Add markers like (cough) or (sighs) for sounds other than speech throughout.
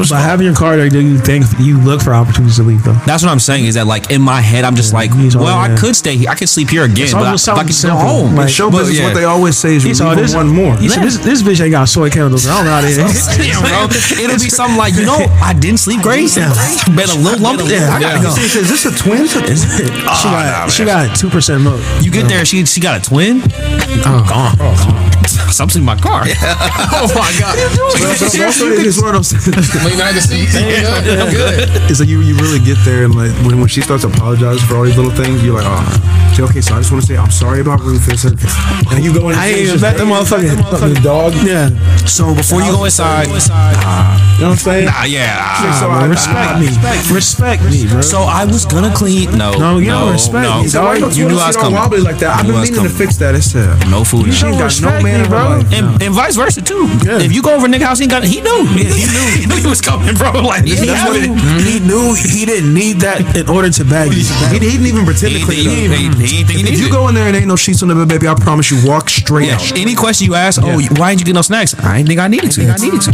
What's By wrong? having your car there, do you think you look for opportunities to leave though? That's what I'm saying. Is that like in my head, I'm just like, he's well, all I could stay here. I could sleep here again, but I, almost I something could go simple. home. Like, In show But, business, yeah. what they always say is you He saw leave this one more. He said, this, this bitch ain't got soy candles. I don't know how to. Damn, (laughs) bro. It'll be something like, you know, (laughs) I didn't sleep great. Been a little lumpy. Yeah. I gotta go. He says, "Is this a twin?" (laughs) Ah, she got she two percent milk. You get there, she she got a twin. Oh, Gone. Oh, Something's in my car. Oh my god. It's one of those. Wait, now I can see. I'm good. It's like you, you really get there and like when, when she starts apologizing for all these little things, you're like, oh, she, okay, so I just want to say I'm sorry about Rufus. And you go in. I ain't even bet the motherfucking the dog. Yeah, So before you go inside, you know what I'm saying? nah, yeah. So bro, I- respect me, respect me, bro. So I was gonna clean. No, No, you don't respect no. me, So why You knew I was sit on coming. wobbly like that? I've been knew I was meaning to fix that. It's uh, No food. in she ain't got no man me, bro. life. And, and vice versa too. Yeah. If you go over a nigga house, he ain't got. He knew. He, knew. (laughs) He knew he was coming, bro. Like he, He, had it. he knew he didn't need that in order to bag you. He, he didn't even pretend He, to he, clean he, it up. he, he, he, If you go in there and ain't no sheets on the bed, baby, I promise you, walk straight Yeah. out. Any question you ask, oh, why didn't you get no snacks? I didn't think I needed to. I needed to.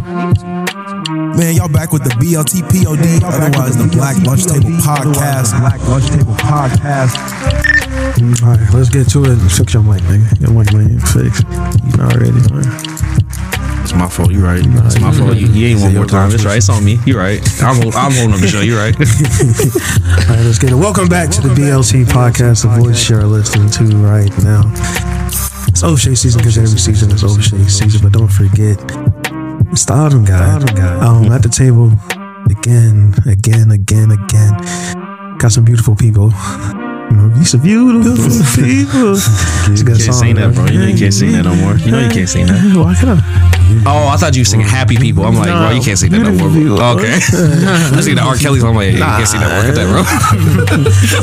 Man, y'all back with the BLT POD, otherwise the Black Lunch Table Podcast. Black Lunch Table Podcast. All right, let's get to it. Fix your mic, nigga. Your mic ain't fixed. You not ready, man. It's my fault. You're right. It's my fault. You, you ain't one more time. It's right. It's on me. You're right. I'm I'm holding up the show. You're right. (laughs) All right, let's get it. Welcome back to the BLT podcast, the voice you're listening to right now. It's O'Shea season because every season is O'Shea season, but don't forget, it's the Autumn Guy. Um, at the table, again, again, again, again. Got some beautiful people. You know, these are beautiful (laughs) people. It's a good can't song. sing that, bro. You know you can't sing that no more. You know you can't sing that. (laughs) Why can't I? Oh, I thought you were singing happy people. I'm like, bro, you can't sing that no more. Bro. Okay. (laughs) I sing the R. Kelly's. I'm like, you can't sing that. Work at that, bro.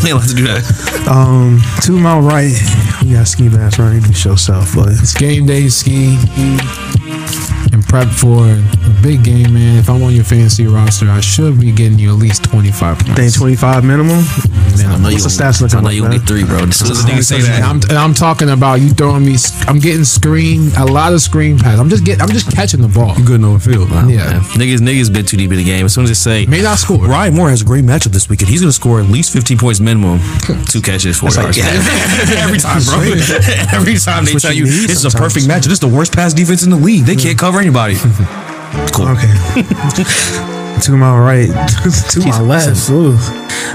we ain't allowed to do that. Um, to my right, we got Ski Bass running to show self, but It's game day ski and prep for a big game, man. If I'm on your fantasy roster, I should be getting you at least 25 they points. 25 minimum. I know you What's the gonna- stats looking I know like, you gonna man? get three, bro. As soon as the nigga say And that, I'm, and I'm talking about you throwing me. I'm getting screen, a lot of screen pass. I'm just getting. I'm just catching the ball. You good no field. Yeah, man, niggas niggas been too deep in the game. As soon as they say may not score. Ryan Moore has a great matchup this weekend. He's going to score at least 15 points minimum. (laughs) Two catches, four yards. (laughs) Every time, bro. (laughs) Every time they tell you you need this is a perfect matchup. This is the worst pass defense in the league. They can't cover anybody. Cool. Okay. (laughs) to my right, (laughs) to my left,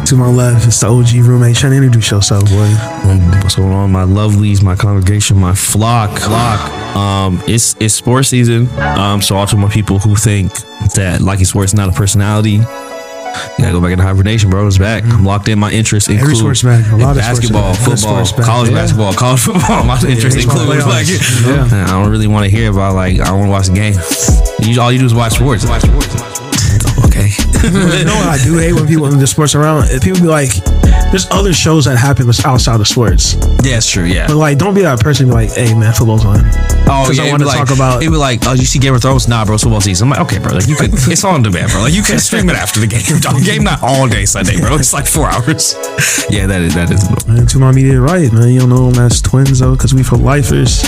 to my left, it's the OG roommate. Trying to introduce yourself, boy. Um, what's going on, my lovelies, my congregation, my flock, flock. Um, it's it's sports season. Um, so all to my people who think that liking sports is not a personality, gotta go back into hibernation, bro. It's back. Mm-hmm. I'm locked in. My interests include sport's back. A lot of sports basketball, back. Football, sports back. college Yeah. basketball, college football. (laughs) My interests baseball include like, playoffs. (laughs) I don't really want to hear about like I want to watch the game. You, all you do is watch sports. Watch sports. Okay. (laughs) you know what I do hate when people in the sports around? People be like, there's other shows that happen that's outside of sports. yeah, it's true. Yeah. But like, don't be that person be like, hey man, football's on. Oh 'Cause yeah, I wanna like, talk about- It would like, oh, you see Game of Thrones? Nah, bro, it's football season. I'm like, okay, bro, like you could, it's on demand, bro. Like you can stream it after the game. (laughs) Dog. Game not all day Sunday, bro. It's like four hours. (laughs) Yeah, that is that is. And to my immediate right, man, you don't know them as twins though, because we for lifers.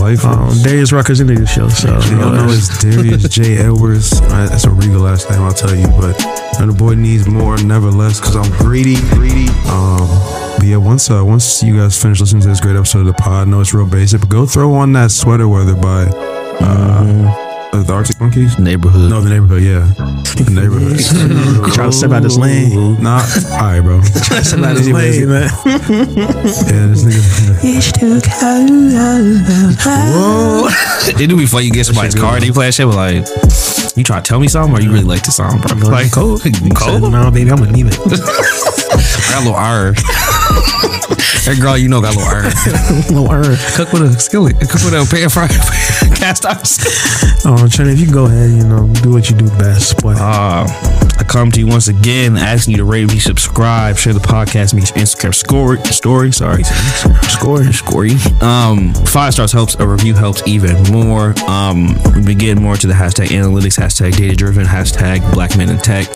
Wife. Um, Darius Rucker's into the show, so You don't know it's Darius J. Edwards. That's a regal last name, I'll tell you. But and the boy needs more, never less, because I'm greedy, greedy. Um, but yeah, once uh, once you guys finish listening to this great episode of the pod, I know it's real basic, but go throw on that sweater weather by uh, the Arctic Monkeys. Neighbourhood. No, the neighborhood, yeah, the neighborhood. (laughs) trying to step out this lane. Nah, all right, bro. (laughs) Step out this lane, man. Yeah, this nigga. Whoa. (laughs) it do be funny. You get somebody's car and they play that shit, but like, you try to tell me something or you really like the song, bro? Like, cold. cold. No, baby, I'm it. (laughs) I got a little iron. (laughs) that girl, you know, got a little iron. (laughs) Little iron. Cook with a skillet. Cook with a pan fry cast iron. Oh, Trent, if you go ahead, you know, do what you do best. But Uh, I come to you once again asking you to rate me, subscribe, share the podcast, make your Instagram story. Story, sorry, story, story. Um, five stars helps. A review helps even more. Um, been getting more to the hashtag analytics, hashtag data driven, hashtag Black Men in Tech.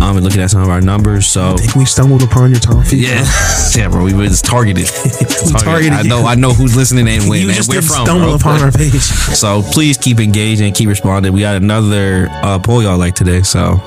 Um, and looking at some of our numbers. So I think we stumbled upon your Tom feed. yeah, (laughs) yeah, bro. We were just targeted. (laughs) targeted I know. I know who's listening and when You and just where from. stumble bro. upon our (laughs) page. So please keep engaging, keep responding. We got another uh, poll y'all like today. So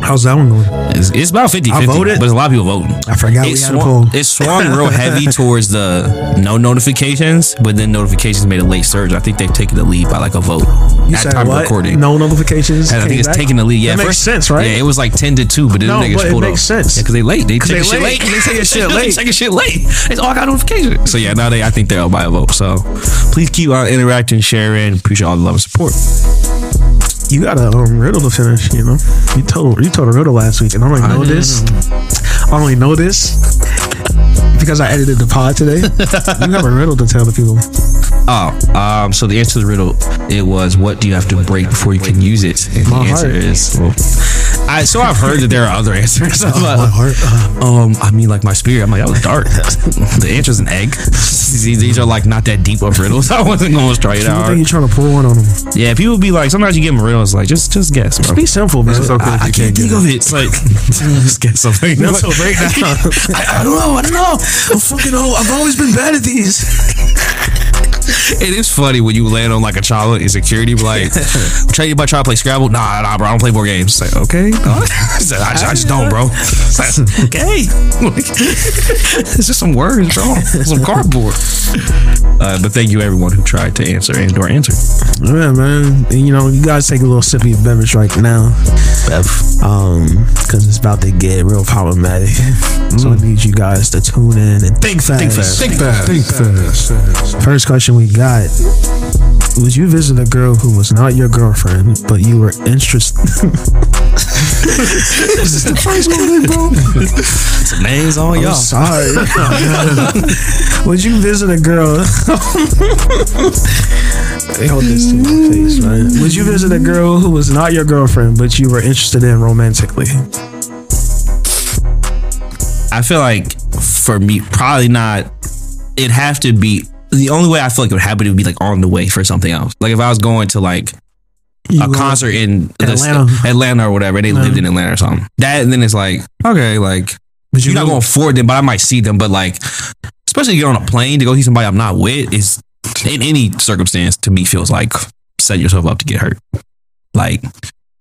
How's that one going? it's, it's about 50 I 50, voted. but there's a lot of people voting. I forgot It we had swung, it swung real heavy (laughs) towards the no notifications, but then notifications made a late surge. I think they've taken the lead by like a vote You at said time what? recording. No notifications. And I think it's back? taking the lead. Yeah, that at makes first- sense, right? Yeah, it was like 10 to 2, but then No, the niggas but it pulled makes up. sense. Yeah, because they late. They, take they (laughs) shit late. They take shit They late. take shit late. It's all got notifications. So yeah, now they I think they're up by a vote. So please keep on interacting, sharing. Appreciate all the love and support. You got a um, riddle to finish. You know, you told you told a riddle last week, and I don't even know this. I only know this because I edited the pod today. you have a (laughs) riddle to tell the people. Oh, um, so the answer to the riddle it was what do you have to break before you can use it? And My the answer heart. is well, I so I've heard that there are other answers. (laughs) My but, heart. uh, um, I mean, like my spirit. I'm like that was dark. (laughs) the answer is an egg. These, these are like not that deep of riddles. (laughs) I wasn't going straight I think out. you're trying to pull one on them. Yeah, people be like, sometimes you give them riddles like just just guess, bro. Be simple, man. It's okay I, if I you can't can't think of it. It's like just guess something. Mental breakdown. I, I don't know. I don't know. I'm fucking old. I've always been bad at these. It is funny when you land on like a child insecurity, like, try you about trying to play Scrabble? Nah, nah, bro, I don't play board games. It's like, okay, (laughs) I, just, I just don't, bro. Like, (laughs) okay, (laughs) it's just some words, bro, some cardboard. Uh, but thank you everyone who tried to answer and or answer. Yeah, man. You know, you guys take a little sip of your beverage right now. Um, because it's about to get real problematic. So I need you guys to tune in and think fast. Think fast. Think fast. Think fast. First question we got. Would you visit a girl who was not your girlfriend, but you were interested? (laughs) this is the first one, bro. Names on I'm y'all. sorry. (laughs) Would you visit a girl? (laughs) Hey, hold this to my face, right? Would you visit a girl who was not your girlfriend, but you were interested in romantically? I feel like for me, probably not. It'd have to be the only way I feel like it would happen would be like on the way for something else. Like if I was going to like You a concert in Atlanta. Atlanta or whatever. They lived uh-huh. in Atlanta or something. That and then it's like okay, like But you're not going to afford them, but I might see them. But like, especially get on a plane to go see somebody I'm not with is in any circumstance to me feels like set yourself up to get hurt. Like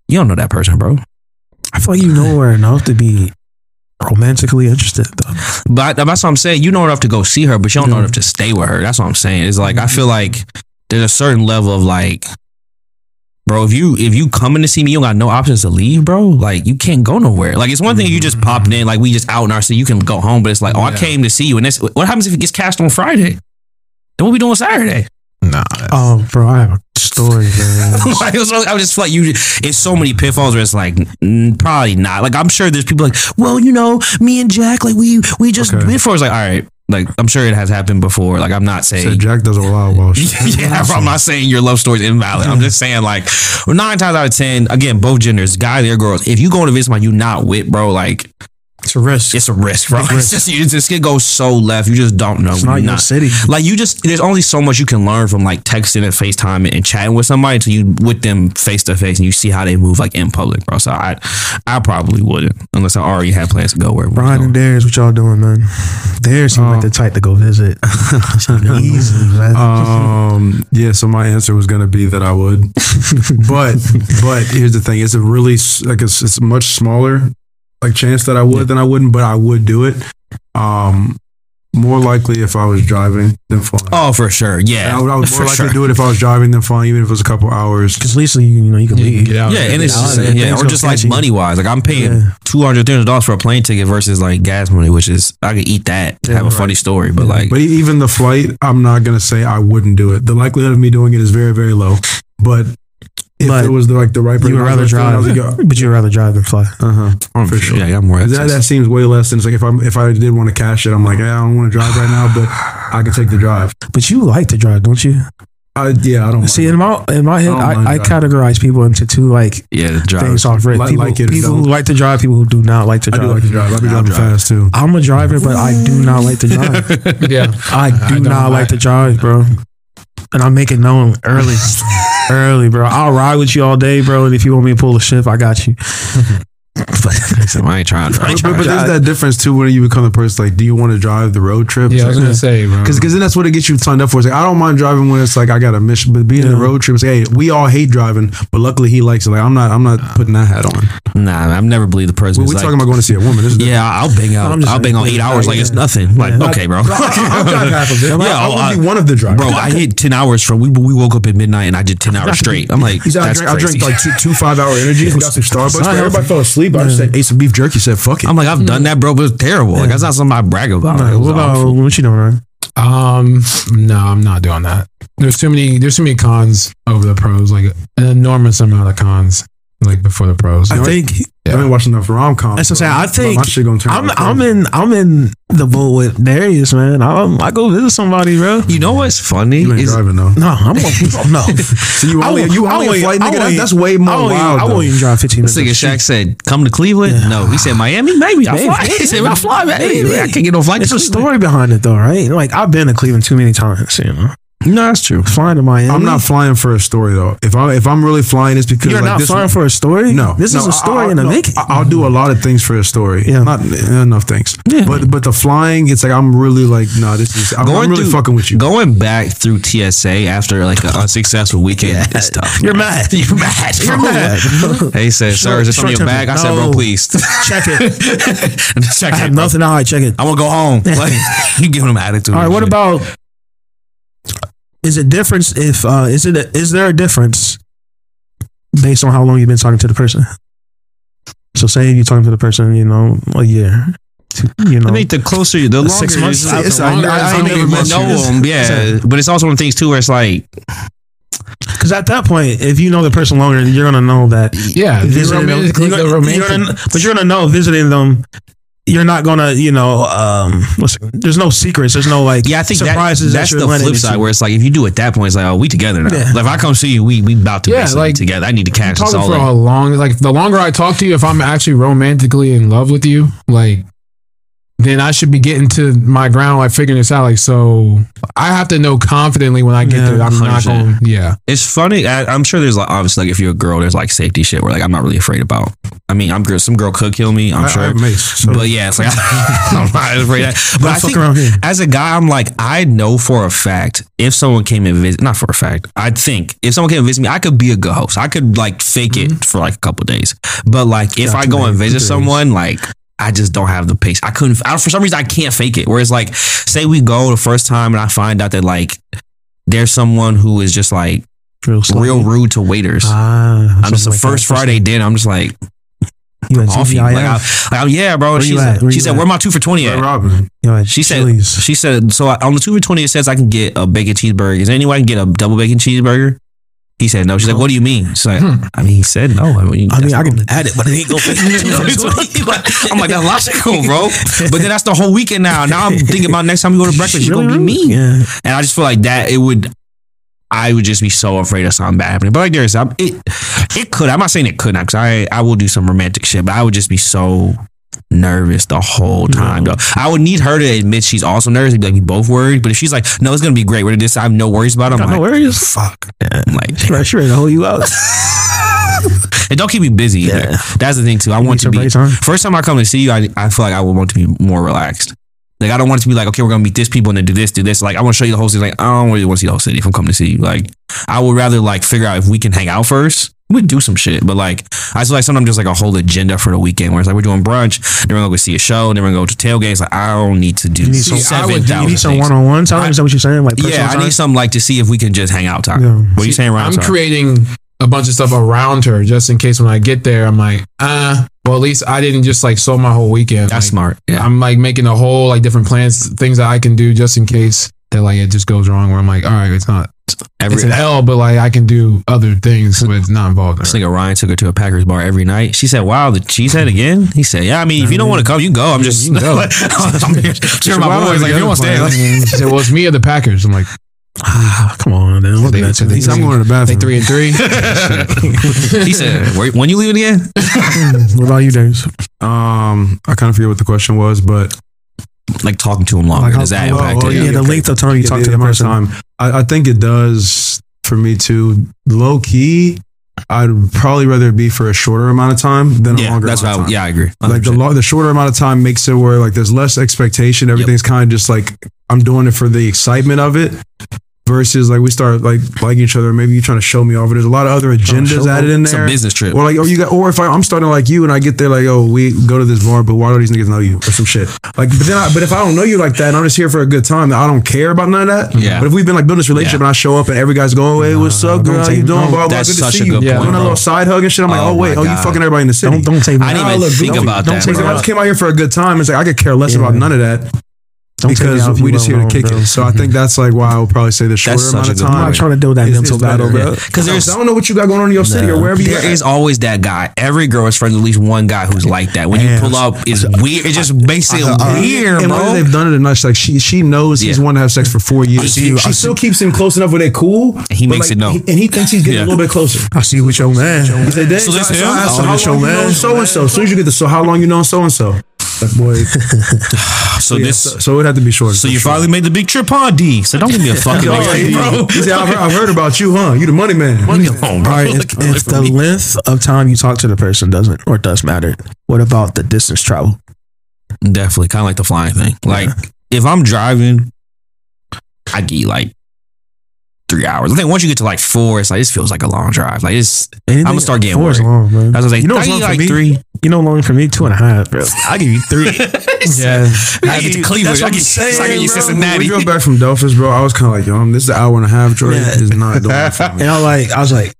you don't know that person, bro. I feel like you know where enough to be romantically interested, though. But that's what I'm saying. You know enough to go see her, but you don't know enough to stay with her. That's what I'm saying. It's like I feel mm-hmm. like there's a certain level of like, bro. If you if you coming to see me, you got no options to leave, bro. Like you can't go nowhere. Like it's one thing if you just mm-hmm. popped in, like we just out in our city, you can go home. But it's like, oh, I came to see you, and this. What happens if it gets cashed on Friday? Then what we doing Saturday? Nah. Oh, bro, I have a story, (laughs) man. it was, I just like you. It's so many pitfalls where it's like mm, probably not. Like I'm sure there's people like, well, you know, me and Jack, like we we just Okay. before it's like, all right, like I'm sure it has happened before. Like I'm not So saying. Jack does a lot (laughs) she. yeah, I'm not saying your love story is invalid. I'm just saying, like, nine times out of ten, again, both genders, guys or girls, if you go to visit somebody you not with, bro, like, It's a risk. it's a risk, bro. (laughs) It's just, you just it goes so left. You just don't know. It's not You're your city. Like, you just, there's only so much you can learn from, like, texting and FaceTime and chatting with somebody until you with them face to face and you see how they move, like, in public, bro. So I, I probably wouldn't unless I already had plans to go where. Brian and Darius, what y'all doing, man? Darius seem like the type to go visit. (laughs) Easily. Um. Yeah. So my answer was gonna be that I would, (laughs) but but here's the thing: it's a really like it's it's much smaller like chance that I would than I wouldn't, but I would do it. Um. More likely if I was driving than flying. Oh, for sure. Yeah. I would, I would (laughs) more likely sure. do it if I was driving than flying, even if it was a couple hours. Because at least you, you know you can leave. Get out. Yeah, and it's just, out of there. yeah, or just like money wise. Like I'm paying Yeah. two hundred, three hundred dollars for a plane ticket versus like gas money, which is I could eat that, Yeah, have a funny story, but like But e- even the flight, I'm not gonna say I wouldn't do it. The likelihood of me doing it is very, very low. But if But it was the, like the right person, You would rather drive, but you would rather drive than fly. Uh huh. I'm for sure. Yeah, I got more. That, that seems way less than it's like if I'm if I did want to cash it, I'm like, yeah, I don't want to drive right now, but I could take the drive. But you like to drive, don't you? I, yeah, I don't See, in my in my head, I I, I categorize people into two like Yeah, the driver. things off rip. Like- People, like people who like to drive, people who do not like to drive. I drive. do like to drive. I be driving fast too. I'm a driver, but I do not like to drive. (laughs) Yeah. I do don't not like to drive, bro. And I make it known early, early, bro. I'll ride with you all day, bro. And if you want me to pull a shift, I got you. (laughs) So I ain't trying to drive. But, but, but there's that difference too when you become the person like, do you want to drive the road trip? Yeah, I was gonna say, bro. Because then that's what it gets you signed up for. It's like I don't mind driving when it's like I got a mission, but being in a road trip, it's like, hey, we all hate driving, but luckily he likes it. Like I'm not, I'm not putting that hat on. Nah, I've never believed the president. we're talking about going to see a woman. This is Yeah, I'll bang out. I'm just I'll bang on eight hours like it's nothing. Like Yeah. okay, bro. (laughs) I'll drive half of it. (laughs) Yeah, I, oh, will I- be uh, one of the drivers. Bro, I hit ten hours from we we woke up at midnight and I did ten hours straight. I'm like, I that's drank, I crazy. drank like two, two five hour energies. We got some (laughs) Starbucks. not But everybody fell asleep. I just said, ate some beef jerky. Said, fuck it. I'm like, I've done that, bro, but it's terrible. Like that's not something I brag about. Like, it was what about awful. what you doing, Ryan? Um, no, I'm not doing that. There's too many. There's too many cons over the pros. Like an enormous amount of cons. Like before the pros. I think I've been watching enough rom com. That's what I'm saying. I think my shit gonna turn. I'm I'm in I'm in the boat with Darius, man. I I go visit somebody, bro. You know what's funny? You ain't is driving though. No, I'm on, (laughs) no. So you only you I only a won't- flight nigga. won't That, that's way more I wild. I though. won't even drive 15 This minutes. nigga Shaq said, "Come to Cleveland." No, he said Miami. Maybe I fly. He said, "I fly, baby. I can't get no flight." It's to a story behind it, though, right? Like I've been to Cleveland too many times. You know, No, that's true. flying to Miami. I'm not flying for a story though. If I if I'm really flying, it's because You're like, not this flying for a story. No, this is a story I, I, in the no, making. I- I'll do a lot of things for a story. Yeah. not enough things. Yeah. But but the flying, it's like I'm really like, no, this is I'm, I'm really through- fucking with you. Going back through TSA after like an unsuccessful weekend is tough. You're mad. You're mad. You're bro. mad. (laughs) He said, "Sir, is this from your short-term- bag?" I said, "Bro, please (laughs) Check it. (laughs) check I have it. bro. nothing. All right, check it. I want to go home." Like you giving him attitude. All right. What shit. about? Is it difference if uh is it a, is there a difference based on how long you've been talking to the person? So say you're talking to the person, you know, a year, two- you know, I think the closer, you- the longer, Six months? it's- It's- the I- longer I- I I, ain't never met you. know them, yeah. But it's also one of the things too where it's like, because at that point, if you know the person longer, you're gonna know that yeah, the visiting them, romantic, you're gonna- you're gonna- but you're gonna know visiting them. You're not gonna, you know, um, there's no secrets. There's no like, yeah, I think that, surprises. that's that the flip into. side where it's like if you do it at that point, it's like, oh, we together now. Yeah. Like if I come see you, we we about to Yeah, be like, together. I need to catch this talking all for in. a long like the longer I talk to you, if I'm actually romantically in love with you, like then I should be getting to my ground, like figuring this out. Like so, I have to know confidently when I get Yeah, there. I'm not 100%. going. Yeah, It's funny. I, I'm sure there's like obviously like if you're a girl, there's like safety shit where like I'm not really afraid about. I mean, I'm girl. Some girl could kill me. I'm I, sure. I mace. So But yeah, it's like (laughs) I'm not afraid of. But I think as a guy, I'm like, I know for a fact if someone came and visit, not for a fact, I think if someone came and visit me, I could be a good host. I could like fake it mm-hmm. for like a couple days. But like if I go and visit someone, like I just don't have the pace. I couldn't. I, for some reason, I can't fake it. Whereas like, say we go the first time and I find out that like there's someone who is just like real, real rude to waiters. Ah, I'm just the like first that. Friday dinner. I'm just like You at off you. Like, I, like, I'm- yeah, bro. Where She said. Where she said, at? where my two for twenty at? Red Robin. You at She said, she said, so on the two for 20, it says I can get a bacon cheeseburger. Is there any way I can get a double bacon cheeseburger? He said no. She's like, what do you mean? She's like, hmm. I mean, he said no. I mean, I mean, I can add it, but it ain't gonna (laughs) (laughs) I'm like, that's logical, bro. But then that's the whole weekend now. Now I'm thinking about next time we go to breakfast, you're gonna be mean. Yeah. And I just feel like that it would I would just be so afraid of something bad happening. But like there's it it could. I'm not saying it could not because I I will do some romantic shit, but I would just be so nervous the whole time though. I would need her to admit she's also nervous and be like, we both worried. But if she's like, no, it's gonna be great. We're this I have no worries about it. I'm Got like, no worries. Fuck. I'm like She ready, she ready to hold you out. (laughs) and don't keep me busy either. Yeah. That's the thing too. I want to be time. first time I come to see you, I, I feel like I would want to be more relaxed. Like I don't want it to be like, okay, we're gonna meet this people and then do this, do this. Like I want to show you the whole city. Like I don't really want to see the whole city if I'm coming to see you. Like I would rather like figure out if we can hang out first. We do some shit, but like I feel like sometimes just like a whole agenda for the weekend where it's like we're doing brunch, then we're gonna go see a show, then we're gonna go to tailgates. Like I don't need to do need some- seven I would- You need thousand some one on one time. Is that what you're saying? Like personal Yeah, I time? need something like to see if we can just hang out time. Yeah. What are you saying, Ryan? I'm Sorry. creating a bunch of stuff around her just in case when I get there, I'm like, ah, well, at least I didn't just like sold my whole weekend. That's Like, smart. Yeah. I'm like making a whole like different plans, things that I can do just in case that like it just goes wrong. Where I'm like, all right, it's not, Every, it's an L, but like I can do other things, but it's not involved. in This nigga Ryan took her to a Packers bar every night. She said, "Wow, the cheesehead again." He said, "Yeah, I mean, if you don't want to come, you can go. I'm just, you can go. (laughs) I'm here (laughs) my boys. Like, if you want to stay, like, (laughs) she said, well, it's me or the Packers. I'm like, Ah, come on, man. Look They- at that. they- He's- I'm going to the They bathroom. three and three. (laughs) (laughs) He said, "When you leaving again?" (laughs) What about you, James? Um, I kind of forget what the question was, but Like talking to him longer. Like how- Does that oh, impact oh. Yeah, yeah, the okay. length of time you Yeah, talk the to the amount of person. time. I, I think it does for me too. Low key, I'd probably rather be for a shorter amount of time than a longer. that's amount what. of I, time. yeah, I agree. Like the lo- the shorter amount of time makes it where like there's less expectation. Everything's kind of just like I'm doing it for the excitement of it. Versus like we start like liking each other. Maybe you're trying to show me off. There's a lot of other agendas added in there. It's a business trip. Or like, or you got, or if I, I'm starting like you and I get there like, oh, we go to this bar, but why do these niggas know you or some shit? Like, but then, I, but if I don't know you like that and I'm just here for a good time, I don't care about none of that. Yeah. But if we've been like building this relationship Yeah. and I show up and every guy's going, hey, what's up, girl? How you doing? Blah, blah, good to see a you. good Doing a little side hug and shit. I'm like, Oh oh, wait, oh, you fucking everybody in the city. Don't don't take me. I didn't even look, think about don't that. I just came out here for a good time. It's like I could care less about none of that Don't because we just here to kick known, it. So I think (laughs) that's like why I would probably say the shorter amount of time. I'm not trying to do that is- mental is better, battle, bro. Because there's I don't know what you got going on in your city or wherever you There at. is always that guy. Every girl is friends with at least one guy who's like that. When you pull up, it's weird. It just makes it weird, and bro. whether they've done it enough, like she she knows he's Yeah. wanted to have sex for four years. see you- she still keeps him close enough where they cool. And he makes like, it known. and he thinks he's getting Yeah. a little bit closer. I see you with your man. He said, "Dang, So this so him? I asked her, how this your long you man? know so and so? As soon as you get the so, how long you know so and so? Like boy, (laughs) so yeah, this. so, so it had to be short. So you finally made the big trip on D. So don't give me a (laughs) fucking Oh, excuse, bro. He said, I've, heard, I've heard about you, huh? You the money man. Money alone, bro. All right, if, if the me. length of time you talk to the person doesn't or does matter, what about the distance travel? Definitely, kind of like the flying thing. Like if I'm driving, I get like three hours. I think once you get to like four, it's like this feels like a long drive. Like it's. Anything I'ma start getting four is worried. long, man. I was like, you know I what's long like for me? three. You know, long for me, two and a half, bro. (laughs) I give you three. (laughs) yeah, I get to Cleveland. That's I what get, I'm saying, I get you bro. Cincinnati. We drove back from Delphus, bro. I was kind of like, yo, um, this is an hour and a half. Jordan Yeah. is not doing it for (laughs) me. And I like, I was like,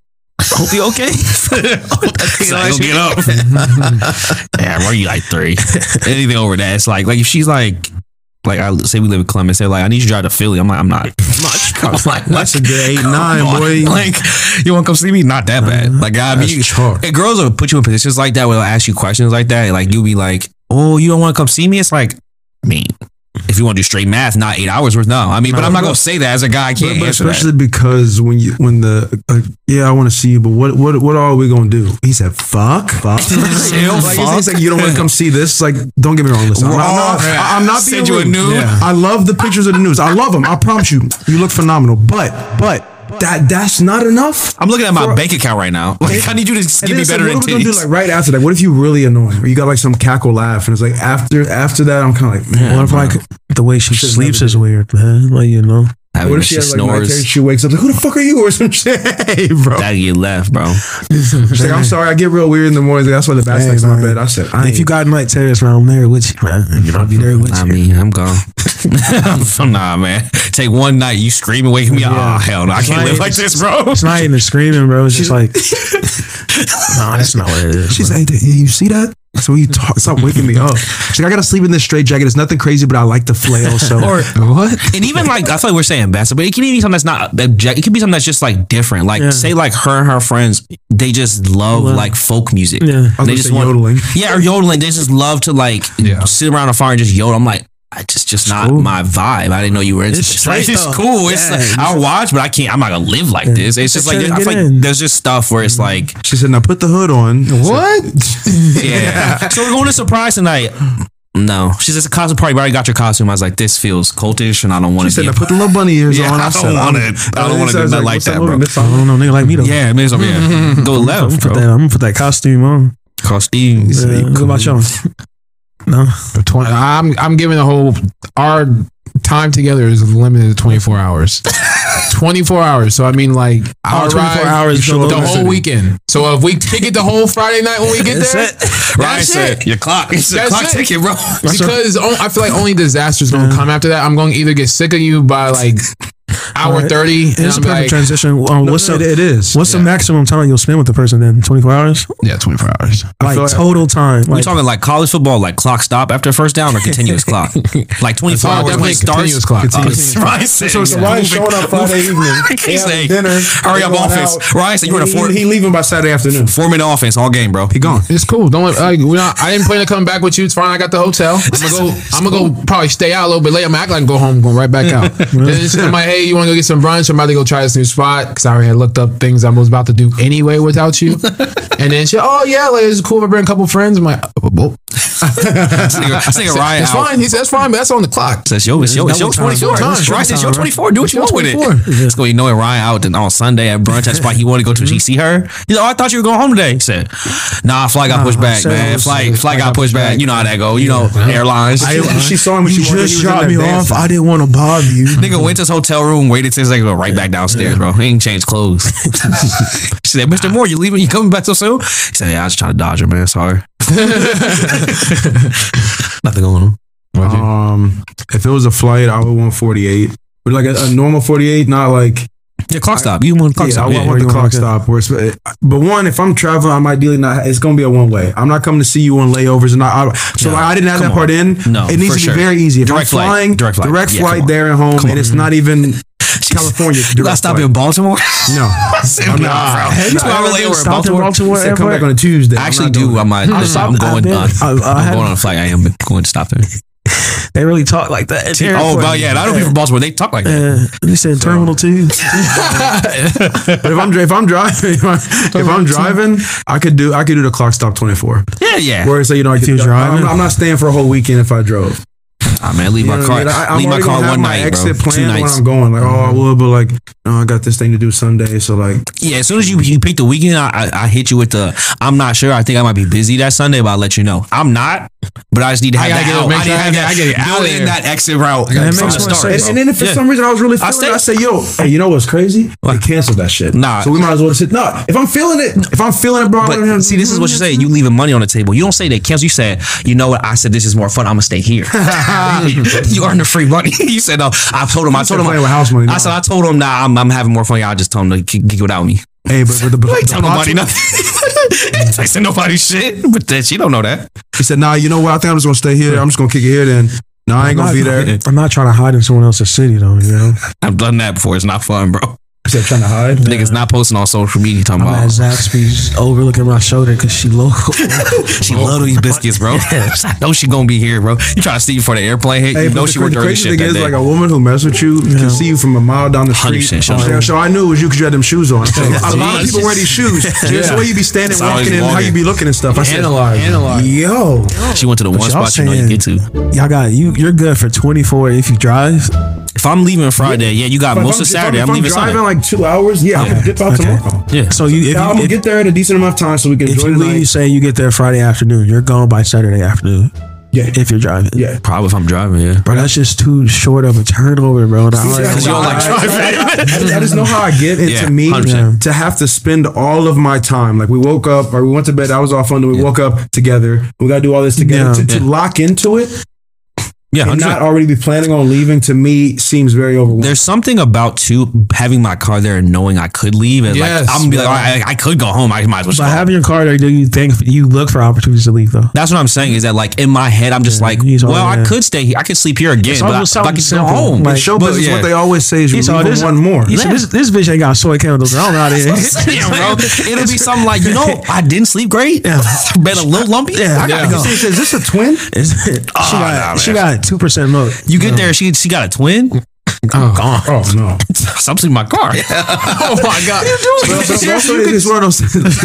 Hope you okay. He's like, get up. yeah, where you like three? Anything over that, it's like, like if she's like, like I say we live in Clemens, they're like, I need you to drive to Philly. I'm like, I'm not. (laughs) I'm not. (laughs) I'm like, That's a good eight, (laughs) nine, on. boy. Like, you want to come see me? Not that bad. Uh-huh. Like, I mean, chalk. and girls will put you in positions like that where they'll ask you questions like that. Like, you'll be like, oh, you don't want to come see me? It's like, I mean, if you want to do straight math, not eight hours worth, no. I mean, but I'm not no. going to say that as a guy. I can't but answer that. especially because when you when the like, yeah, I want to see you, but what what what are we gonna do? He said, "Fuck, (laughs) fuck." Chill, (laughs) like, fuck. He's like, you don't want to come see this. Like, don't get me wrong. Listen, I'm not, I'm not. I- I'm not being Send you a nude. Yeah. I love the pictures of the news. I love them. I promise you, you look phenomenal. But but that that's not enough. I'm looking at my For- bank account right now. (laughs) Like, I need you to give me it's like, better what than are we gonna do like right after that? What if you really annoy Or you got like some cackle laugh, and it's like after after that, I'm kind of like, man, what if like the way she sleeps is weird, man? Like you know, Having What if she she has like night snores. terrors, she wakes up like, who the fuck are you (laughs) or some shit? Hey, bro. that get left, bro. She's like, I'm sorry, I get real weird in the mornings. That's why the bat's Hey, next to my bed. I said, I if you got night terrors, man, I'm there with you, man. You know, I'll be there with I you. mean, I'm gone. (laughs) I'm, nah, man. Take one night, you screaming, waking me up. Yeah. Oh, hell no. I can't live like this, bro. It's not even screaming, bro. It's just like, (laughs) no, that's not what it is. She's bro. like, hey, you see that? So you talk, stop waking me up. She's like, I gotta sleep in this straight jacket. It's nothing crazy, but I like to flail. So (laughs) Or- what? And even like, I feel like we're saying best, but it can even be something that's not, object- it could be something that's just like different. Like, Yeah. say, like her and her friends, they just love Love. like folk music. Yeah. I was They just say want, yodeling. Yeah, or yodeling. They just love to like Yeah. sit around a fire and just yodel. I'm like, I just just not cool. my vibe. I didn't know you were into It's this. Like, straight it's though. cool. It's Yeah. like, I'll watch, but I can't. I'm not gonna live like this. It's just like I feel get like there's just stuff where it's like, (laughs) She said, now put the hood on. What? (laughs) yeah. so we're going to surprise tonight. No, she says a costume party. But I already got your costume. I was like, this feels cultish, and I don't want to. She said, be now put the little bunny ears Yeah, on. I said, don't want it. I don't wanna do was like that, bro. Miss I don't know, nigga like me though. Yeah, it is. Yeah, go I'm left, gonna put bro. that. I'm gonna put that costume on. Costumes. Yeah, what about y'all? (laughs) No, Twenty. I'm I'm giving the whole our time together is limited to 24 hours. (laughs) 24 hours. So I mean, like oh, I'll 24 arrive hours, the show up in the whole city. weekend. So if we take it the whole Friday night when we get That's there, it. Ryan that's said, it. your clock. (laughs) It's a That's clock it. ticket, bro. because I feel like only disasters gonna come after that. I'm going to either get sick of you by like hour Alright. 30, and it's a I'm perfect like, transition. Um, what's it, the it is. what's the maximum time you'll spend with the person? Then 24 hours, yeah, 24 hours. like like- total time. We Like talking like college football, like clock stop after first down or continuous clock? (laughs) Like 24 Oh, hours when definitely it starts. continuous clock. Uh, Continuous Ryan said, So, so yeah. Ryan's showing up Friday evening. (laughs) He's They saying, dinner. hurry up going offense. out. Ryan said, you were in a He- four, He, he leaving by Saturday afternoon. four minute offense all game, bro. He gone. It's cool. Don't like, we're not, I didn't plan to come back with you. It's fine. I got the hotel. I'm gonna go. (laughs) I'm gonna go. Probably stay out a little bit later. I'm gonna act like I'm go home. Going right back out. then it's in my hey, hey, you want to go get some brunch? I'm about to go try this new spot because I already had looked up things I was about to do anyway without you. (laughs) and then she, oh yeah, like it's cool. if I bring a couple friends. I'm like, oh, well, This nigga, this nigga (laughs) Ryan it's fine. He said, that's fine, but that's on the clock. Says yo, it's yo, it's your Double time. 24. Double time. Ryan says your 24. Do what you It's want with it. 24. Let's go. You know it. Ryan out and on Sunday at brunch at spot. He wanted to go to. He see her. He's like, oh, I thought you were going home today. He said, Nah, flight got pushed back, man. Flight, flight got pushed back. You know how that go. You know airlines. she saw him when she just he was in dropped me off. I didn't want to bother you. Nigga went to his hotel room, waited till his like go right back downstairs, bro. He ain't changed clothes. (laughs) she said, Mr. Moore, you leaving? You coming back so soon? He said, Yeah, I was trying to dodge her, man. Sorry. (laughs) Nothing going on. Um, if it was a flight, I would want 48. But like a, a normal 48, not like Yeah, clock stop. You want clock yeah, stop? I Yeah. want the clock want stop. Where it's, uh, but one, if I'm traveling, I'm ideally not. It's gonna be a one way. I'm not coming to see you on layovers, and I, I so No, I didn't have come that part in. No, it needs to be sure. very easy. If Direct I'm flight. Direct flight. Yeah, flight there and home, Come and on. it's not even (laughs) California. You direct gotta stop flight. in Baltimore. (laughs) No, (laughs) I'm not. You spent layover in Baltimore. Baltimore Said come back on a Tuesday. I actually do. I might. I'm, going. On, I- I I'm going on a flight. I am going to stop there. They really talk like that. at Oh, well, yeah. I don't be from Baltimore. They talk like that. Uh, they said Terminal Two. (laughs) But if I'm if I'm driving, (laughs) if, I, if I'm driving, I could do I could do the clock stop 24. Yeah, yeah. Where it's like you know, could, you're driving? I'm, I'm not staying for a whole weekend if I drove. Ah, man, leave You my car. I mean? I- leave my car have one my night, bro. exit Two planned when nights. I'm going. Like, oh, I will, but like, no, I got this thing to do Sunday. So like, Yeah, as soon as you you pick the weekend, I, I I hit you with the. I'm not sure. I think I might be busy that Sunday, but I'll let you know. I'm not, but I just need to have gotta that get out. make I sure I have get- that I get out in that exit route. Makes the start. and, and if for Yeah. some reason I was really I feeling it, I say, yo, hey, you know what's crazy? They canceled that shit. Nah. So we might as well just sit. No, if I'm feeling it, if I'm feeling it, bro. But see, this is what you're saying. You leaving money on the table. You don't say they cancel. You said, you know what? I said this is more fun. I'm gonna stay here. (laughs) (laughs) (laughs) you earn the free money. (laughs) you said no. I told him. I told him. playing with house money I said I told him. Nah, I'm, I'm having more fun. Y'all just told him to kick kick without me. Hey, but, but the, I ain't tell the nobody nothing. ain't texting nobody shit. But then she don't know that. He said, nah, you know what? I think I'm just gonna stay here. I'm just gonna kick it here. Then, no, I ain't gonna be there. I'm not trying to hide in someone else's city, though. You know, I've done that before. It's not fun, bro. Said, trying to hide. Niggas not posting on social media talking I'm at about Zaxby's overlooking my shoulder because she local. (laughs) she love these biscuits, bro. (laughs) I know she gonna be here, bro. You trying to see before the airplane hit? Hey, you but know the, she cra- worked the early crazy shift thing that is, day. like a woman who mess with you can see you from a mile down the street. 100% she'll so, so I knew it was you because you had them shoes on. So a lot of people wear these shoes. (laughs) Just the way you be standing, It's always walking, and how walking. you be looking and stuff. I said, Analyze. Analyze. yo, she went to the one y'all spot you know you get to. Y'all got you. You're good for 24 if you drive. If I'm leaving Friday, yeah, you got If most I'm- of if I'm- Saturday. if I'm, I'm leaving driving Sunday. Like two hours. Yeah, I'm gonna dip out tomorrow. Yeah. So you, if Yeah, I'm gonna if, get there at a decent enough time so we can if enjoy you the leave, night. say you get there Friday afternoon, you're gone by Saturday afternoon. Yeah, If you're driving, yeah. Probably if I'm driving, yeah. bro, that's just too short of a turnover, bro. The hour- Because you don't like I, (laughs) I just know how I get. And Yeah, to me, 100%. to have to spend all of my time, like we woke up or we went to bed, I was off fun, then we woke up together. We got to do all this together. Yeah. to, to Yeah. lock into it Yeah, and 100%. not already be planning on leaving, to me, seems very overwhelming. There's something about too having my car there and knowing I could leave. And Yes, like I'm gonna be like, bro. all right, I, I could go home. I might as well. Just By go. having your car there, do you think you look for opportunities to leave though? That's what I'm saying. Is that like in my head, I'm just like, well, I there. could stay here. I could sleep here again, It's but I, almost but I could go home. Like, In show But, business, yeah. what they always say is you He saw leave this- one more. He said, this, this bitch ain't got soy candles. I don't know how to. Damn, bro. It'll be something like, you know, (laughs) I didn't sleep great. Yeah. (laughs) Been a little lumpy. Yeah, I gotta gotta go. go. He says, is this a twin? Is it? Oh, she Oh, got she man. Got two percent milk. You get there, she she got a twin. Oh, I'm gone. Oh, no. (laughs) I'm sleeping in my car. (laughs) Oh my god. But, but also, it's one of those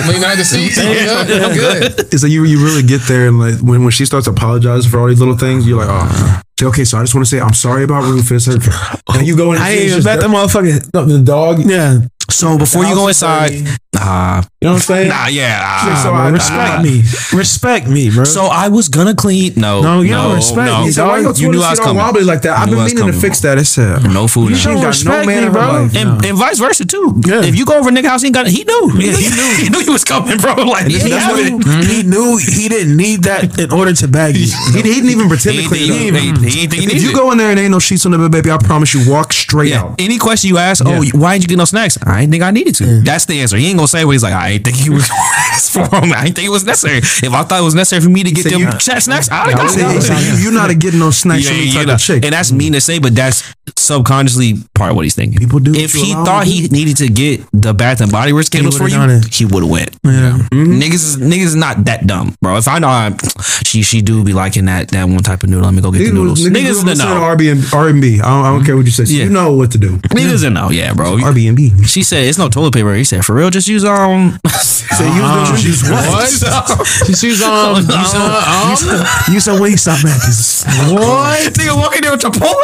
Lean out the seat. Yeah, I'm good. is that you you really get there and like when, when she starts apologizing for all these little things, you're like, oh, say, okay, so I just want to say I'm sorry about Rufus. And you go in, I ain't it's even just bet the dirt- motherfucker. the dog. Yeah, So before you go inside, dirty. nah, know what I'm saying? nah, yeah. nah. So bro, I- respect I- me. Respect me, bro. So I was gonna clean. No, No, no, you don't respect no. me, He said, why you, You knew I was coming. wobbly like that. I've been knew I was meaning to fix bro. that. It said, No food. You in should there. got no respect man me, bro. life. And, and vice versa too. Yeah. If you go over a nigga house, he got. He knew. Yeah, He knew. He knew he was coming, bro. (laughs) Like he, he, knew, he knew he didn't need that in order to bag you. he, (laughs) he didn't even pretend to clean he it up. he ain't think If you go in there and ain't no sheets on the bed, baby, I promise you, walk straight out. Any question you ask, oh, why didn't you get no snacks? I didn't think I needed to. That's the answer. He ain't gonna say, he's like, I ain't think he was (laughs) for him. I ain't think it was necessary. If I thought it was necessary for me to get them you- chat snacks, I'd I have got he them. said, you, you're not getting no snacks Yeah, from the type of chick. and that's mean to say, but that's subconsciously part of what he's thinking. People do If he thought he needed to get the Bath and Body Works candles for you, it. he would have went. Yeah. Mm-hmm. Niggas is niggas is not that dumb, bro. If I know I'm, she she do be liking that that one type of noodle, let me go get the noodles. Niggas, Niggas in the know. Airbnb, R&B. I don't, I don't care what you say. So Yeah. You know what to do. Niggas in know, yeah, bro. Airbnb. She said it's no toilet paper. He said for real, just use um. Say use Uh, the use what? What? She's on. She's (laughs) on. Um, You said Wingstop Matthews. what? Nigga walking there with Chipotle.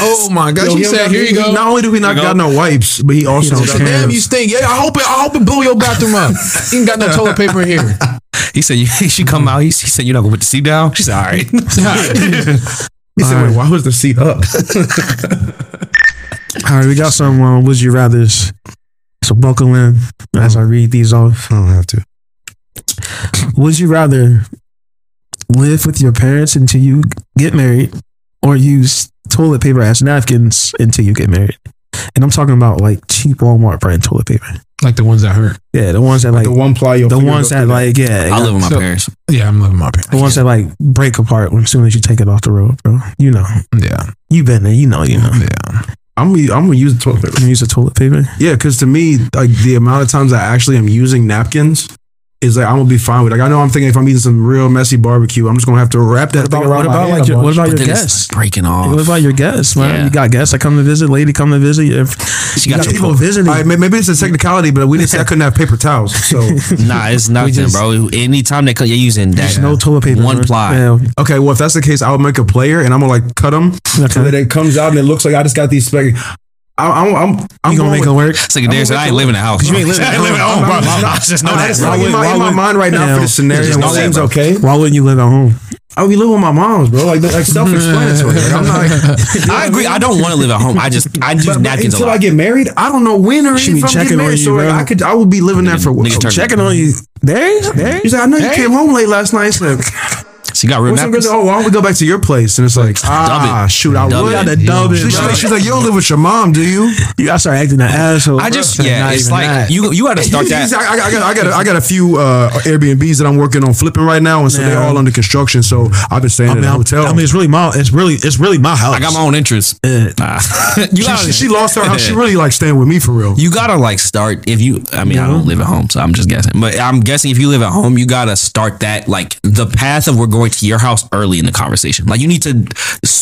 Oh my God! Yo, She he said, "Here you go." Not only do he not got no wipes, but he also She Damn, you stink. Yeah, I hope it. I hope it blew your bathroom up. You ain't got no toilet paper in here. (laughs) He said you, (laughs) she come out. He, he said you're not gonna put the seat down. She said all right. He said, "Wait, why was the seat up?" All right, we got some uh, would you rather's. So buckle in as I read these off. I don't have to. (laughs) Would you rather live with your parents until you get married or use toilet paper as napkins until you get married? And I'm talking about like cheap Walmart brand toilet paper. like the ones that hurt. Yeah, the ones that like The one ply. the ones that through like yeah, I live with my So- parents. Yeah, I'm living my parents. the parents. ones that like break apart as soon as you take it off the road, bro. You know, Yeah, you been there, you know, you know. yeah. I'm gonna, I'm gonna use the toilet paper. You use a toilet paper. Yeah, because to me, like the amount of times I actually am using napkins is like I'm gonna be fine with. Like I know I'm thinking if I'm eating some real messy barbecue, I'm just gonna have to wrap that What thing about, around what my about hand like your, what about But your then it's guests? breaking off. What about your guests, man? Yeah. You got guests that come to visit, lady come to visit. If She you got got people phone. visiting, All right, may- maybe it's a technicality, but we didn't say I couldn't have paper towels. So (laughs) Nah, it's nothing, just- bro. Anytime they cut, you're using that. there's no toilet paper. One bro. ply. Yeah. okay, well if that's the case, I'll make a player and I'm gonna like cut them so Okay. that it comes out and it looks like I just got these. Like, I, I'm I'm I'm You gonna going make with- it work? It's like Darius said, I ain't living in the house. You ain't living (laughs) I ain't living at home, bro. I just know that. just bro. like in my, in my mind right now Yeah. for the scenario, Just know it seems okay. Why wouldn't you live at home? I would be living with my moms, bro. Like like self-explanatory. Like, I'm not. (laughs) I agree. I don't want to live at home. I just I use But, but napkins a until I get married, I don't know when or She if be I'm checking getting on married. you, so like, bro. I could, I would be living there for. Nigga turn- Checking on you. There, there. He's like, I know you came home late last night. So, She got real what's some good? napkins. Oh, why don't we go back to your place? And it's like, ah, it. shoot, I would. it. Gotta dub it, She's, like, she's like, you don't live with your mom, do you? (laughs) You gotta start acting an asshole. I bro. just yeah. Not It's like that. you you got to start that. like, I, I got, I got, a, I got a few uh, Airbnbs that I'm working on flipping right now, and so they're all under construction. So I've been staying I mean, a I'm- hotel. I mean, it's really my, it's really, it's really my house. I got my own interests. Yeah. Nah. (laughs) you she, gotta, she lost her house. She (laughs) really like staying with me for real. you gotta like start if you. I mean, I don't live at home, so I'm just guessing. But I'm guessing if you live at home, you gotta start that like the path of we're going to your house early in the conversation. Like you need to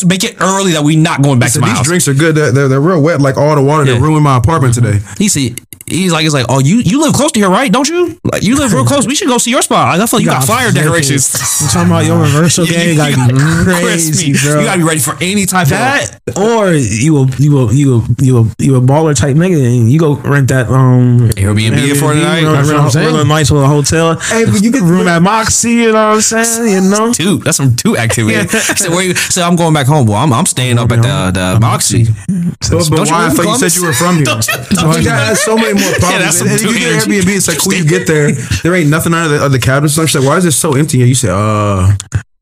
make it early that we're not going back So to my these house. drinks are good. They're, they're, they're real wet, like all the water that ruined my apartment today. He said. He's like, it's like, oh, you you live close to here, right? Don't you? Like, you live real (laughs) close. We should go see your spot. I feel like you got fire decorations. I'm talking about your reversal (laughs) game. You gotta be crazy, crispy. bro. You gotta be ready for any type of that or you a you a you a you a you a baller type nigga and you go rent that um Airbnb for the night. Rent, That's what I'm saying. rent a nice little hotel. Hey, but you get room at Moxy. You know what I'm saying? You know. Two. That's some two activity. (laughs) He said, where you, so I'm going back home. Well, I'm, I'm staying up at the the Moxy. But, but Don't you why? I thought you said you were from (laughs) here. Don't you- So don't you you- got so many more (laughs) problems. that's some and if you get energy. Airbnb, it's like when you get there, there ain't nothing under the, of the cabinets. And she's like, why is it so empty? And you say, uh,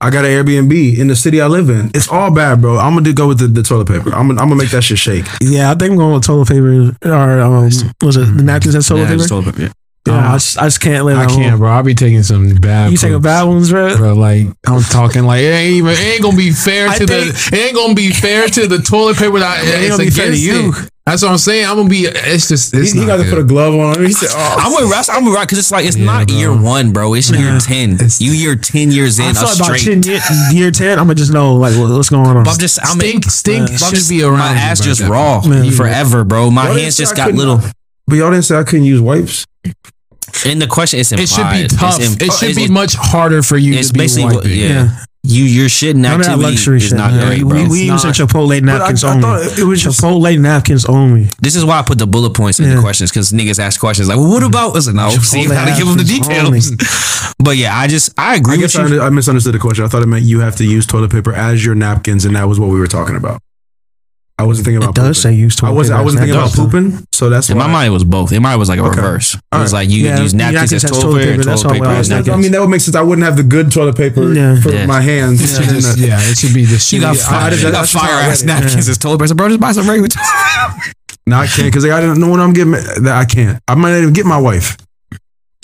I got an Airbnb in the city I live in. It's all bad, bro. I'm gonna do go with the, the toilet paper. I'm gonna, I'm gonna make that shit shake. Yeah, I think I'm going with toilet paper or um, was it the napkins and toilet Yeah, paper? toilet paper, yeah. Yeah, I just, I just can't live I can't, bro. I'll be taking some bad. You take a bad ones, bro. Bro, like I'm talking like it ain't even it ain't gonna be fair to think- the it ain't gonna be fair to the toilet paper that ain't it's gonna be fair to you. it. That's what I'm saying. I'm gonna be. It's just. He, It's he not got to put a glove on. He said, (laughs) oh, I'm gonna Russ. I'm gonna Russ because it's like it's Yeah, not bro. year one, bro. It's year ten. It's- you year ten years in I a feel about 10 year, year 10, I'm gonna just know like what, what's going on. But I'm just I'm stink. Stink I'm should just- be around. My ass just that- raw Man. forever, bro. My Y'all hands just got couldn't- little. But y'all didn't say I couldn't use wipes. And the question, it's It should be tough. im- It should it's- be it's- much harder for you It's to be basically what, wiping. yeah. Yeah. You your shitting None of that activity luxury is shit. not man. great, we bro. we It's using not. Chipotle But I, I napkins thought only. it was just. Chipotle napkins only. This is why I put the bullet points in Yeah. the questions because niggas ask questions like, well, "What about?" I said, "No, see, how gotta give them the details." (laughs) but yeah, I just I I agree guess with I. I misunderstood the question. I thought it meant you have to use toilet paper as your napkins, and that was what we were talking about. I wasn't thinking about. It about. does say pooping. use I toilet wasn't. I wasn't thinking about napkins, pooping, so that's In why. my mind, it was both. In mine, it was like a Okay. reverse. It was right. like you Yeah, use napkins napkins as as toilet toilet paper, paper, and that's toilet paper I as was I mean, that would make sense. I wouldn't have the good toilet paper Yeah. for Yeah. my hands. It should just- yeah, it should be the shit. You got I fire, did- you got that's just how fire ass it. napkins as toilet paper. I said, bro, just buy some regular No, I can't because I don't know when I'm getting. That I can't. I might not even get my wife.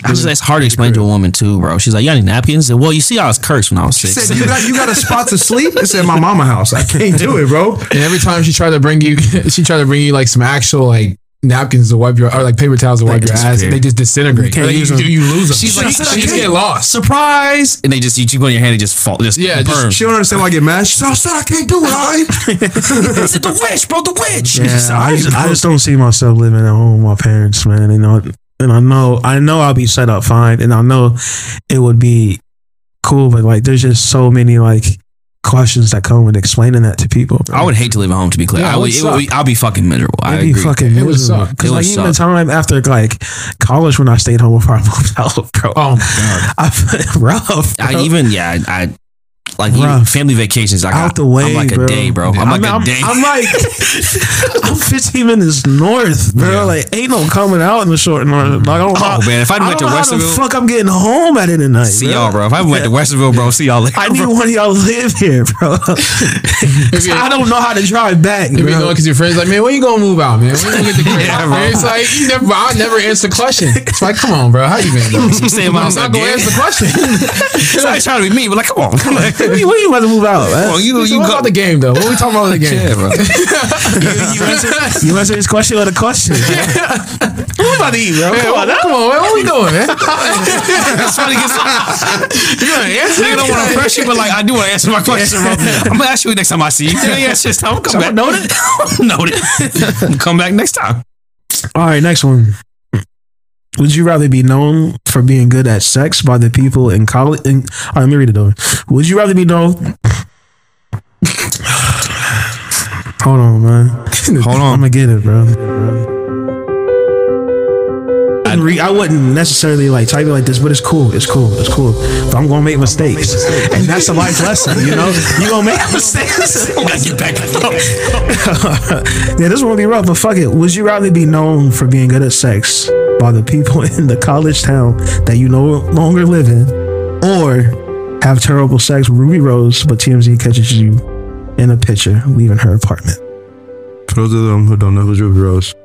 I just, it's hard to explain to a woman too, bro. She's like, "You got any napkins?" And, well, you see, I was cursed when I was She six. said, you got, you got a spot to sleep? It's at my mama house. I can't do it, bro. And every time she tried to bring you, (laughs) she tried to bring you like some actual like napkins to wipe your or like paper towels to wipe your ass. disappear. They just disintegrate. can't Like, you, use them. you lose them. She's like, she she's just get lost. surprise, and they just you keep on your hand and just fall, just Yeah, just- burn. She don't understand why I get mad. She said, I said I can't do it, all right? (laughs) Is it the witch, bro? The witch. Yeah, (laughs) I, just, I just don't see myself living at home with my parents, man. You know, and I know, I know I'll be set up fine, and I know it would be cool, but like, there's just so many like questions that come with explaining that to people. bro. I would hate to leave at home. To be clear, Yeah, I it would. would It would be, I'll be fucking miserable. I It'd be agree. fucking It would miserable. suck. Because It like would even the suck. time after like college when I stayed home before I moved out, bro. Oh my god. (laughs) I rough. I even yeah, I, I like even Rough. family vacations. Like out I, the way, I'm like bro. a day, bro. I'm, like a I'm, day. I'm like, (laughs) I'm 15 minutes north, bro. Like, ain't no coming out in the short north. Like, I don't Oh, know, man, if I I went to know Westerville- fuck I'm getting home at it at night. see y'all, bro. If I went to Westerville, bro, see y'all later. I need bro. one of y'all live here, bro. (laughs) I don't know how to drive back, If you know, bro. because your friends like, man, when you gonna move out, man? When you gonna get the crib? (laughs) Yeah, bro. It's like you never. I never answer the question. It's like, come on, bro, how you been? doing? You saying my I'm house not gonna answer the question. It's like trying to be me, but like, come on, come on. When you when you about to move out, man? Well, you So you go. about the game though? What are we talking about with the game? Yeah, bro. (laughs) you, answer, you answer this question with a question. What we about to eat, bro? Man, Come on, what, come on, man. What we doing, man? It's funny because (laughs) you gonna answer. Nigga don't want to press you, but like I do want to answer my question, bro. I'm gonna ask you next time I see you. Yeah, it's just I'm gonna come back. Noted. (laughs) Noted. come back next time. All right, next one. Would you rather be known for being good at sex by the people in college? In, right, let me read it over. Would you rather be known? (sighs) Hold on, man. Hold on. I'm gonna get it, bro. I, wouldn't re- I wouldn't necessarily like type it like this, but it's cool. It's cool. It's cool. But I'm gonna make mistakes, and that's a life lesson. You know, you gonna make (laughs) mistakes. (laughs) Gotta get back. (laughs) yeah, this one will be rough, but fuck it. Would you rather be known for being good at sex by the people (laughs) in the college town that you no longer live in, or have terrible sex with Ruby Rose, but TMZ catches you in a picture leaving her apartment? For those of them who don't know who's Ruby Rose,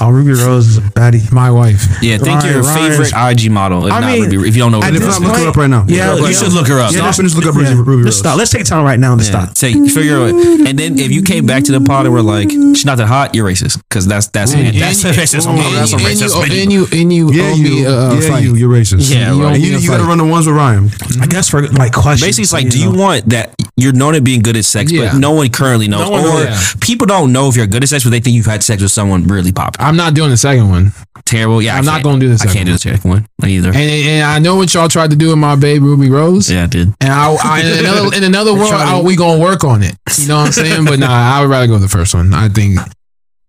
Oh, Ruby Rose is a baddie. My wife. Yeah, think Ryan- your Ryan's- favorite IG model. If I not, mean, Ruby, if you don't know, at Ruby if this Rose. not, look point- her up right now. Yeah, Look you right should now. look her up. Yeah, Stop. let's finish look up Ruby, Yeah. Ruby Let's Rose. stop. Let's take time right now to Yeah, stop. take figure out, and then if you came back to the pod and were like, "She's not that hot," you're racist because that's that's And- that's, and- (laughs) oh, that's just and- that's some and racist. you- And you and you Yeah, owe you. me a, a yeah, fight. you. You're racist. Yeah, You bro. owe And me you, a you gotta fight. run the ones with Ryan. I guess for like questions. Basically, it's like, do you know? want that you're known at being good at sex, Yeah. but no one currently knows, No one or knows. Yeah. people don't know if you're good at sex, but they think you've had sex with someone really popular. I'm not doing the second one. Terrible. Yeah, I I'm not gonna do the I can't do the second one either. And, and I know what y'all tried to do with my babe Ruby Rose. yeah, I did. And I, I in another (laughs) in another world, I, we gonna work on it. You know what I'm saying? But nah, I would rather go with the first one. I think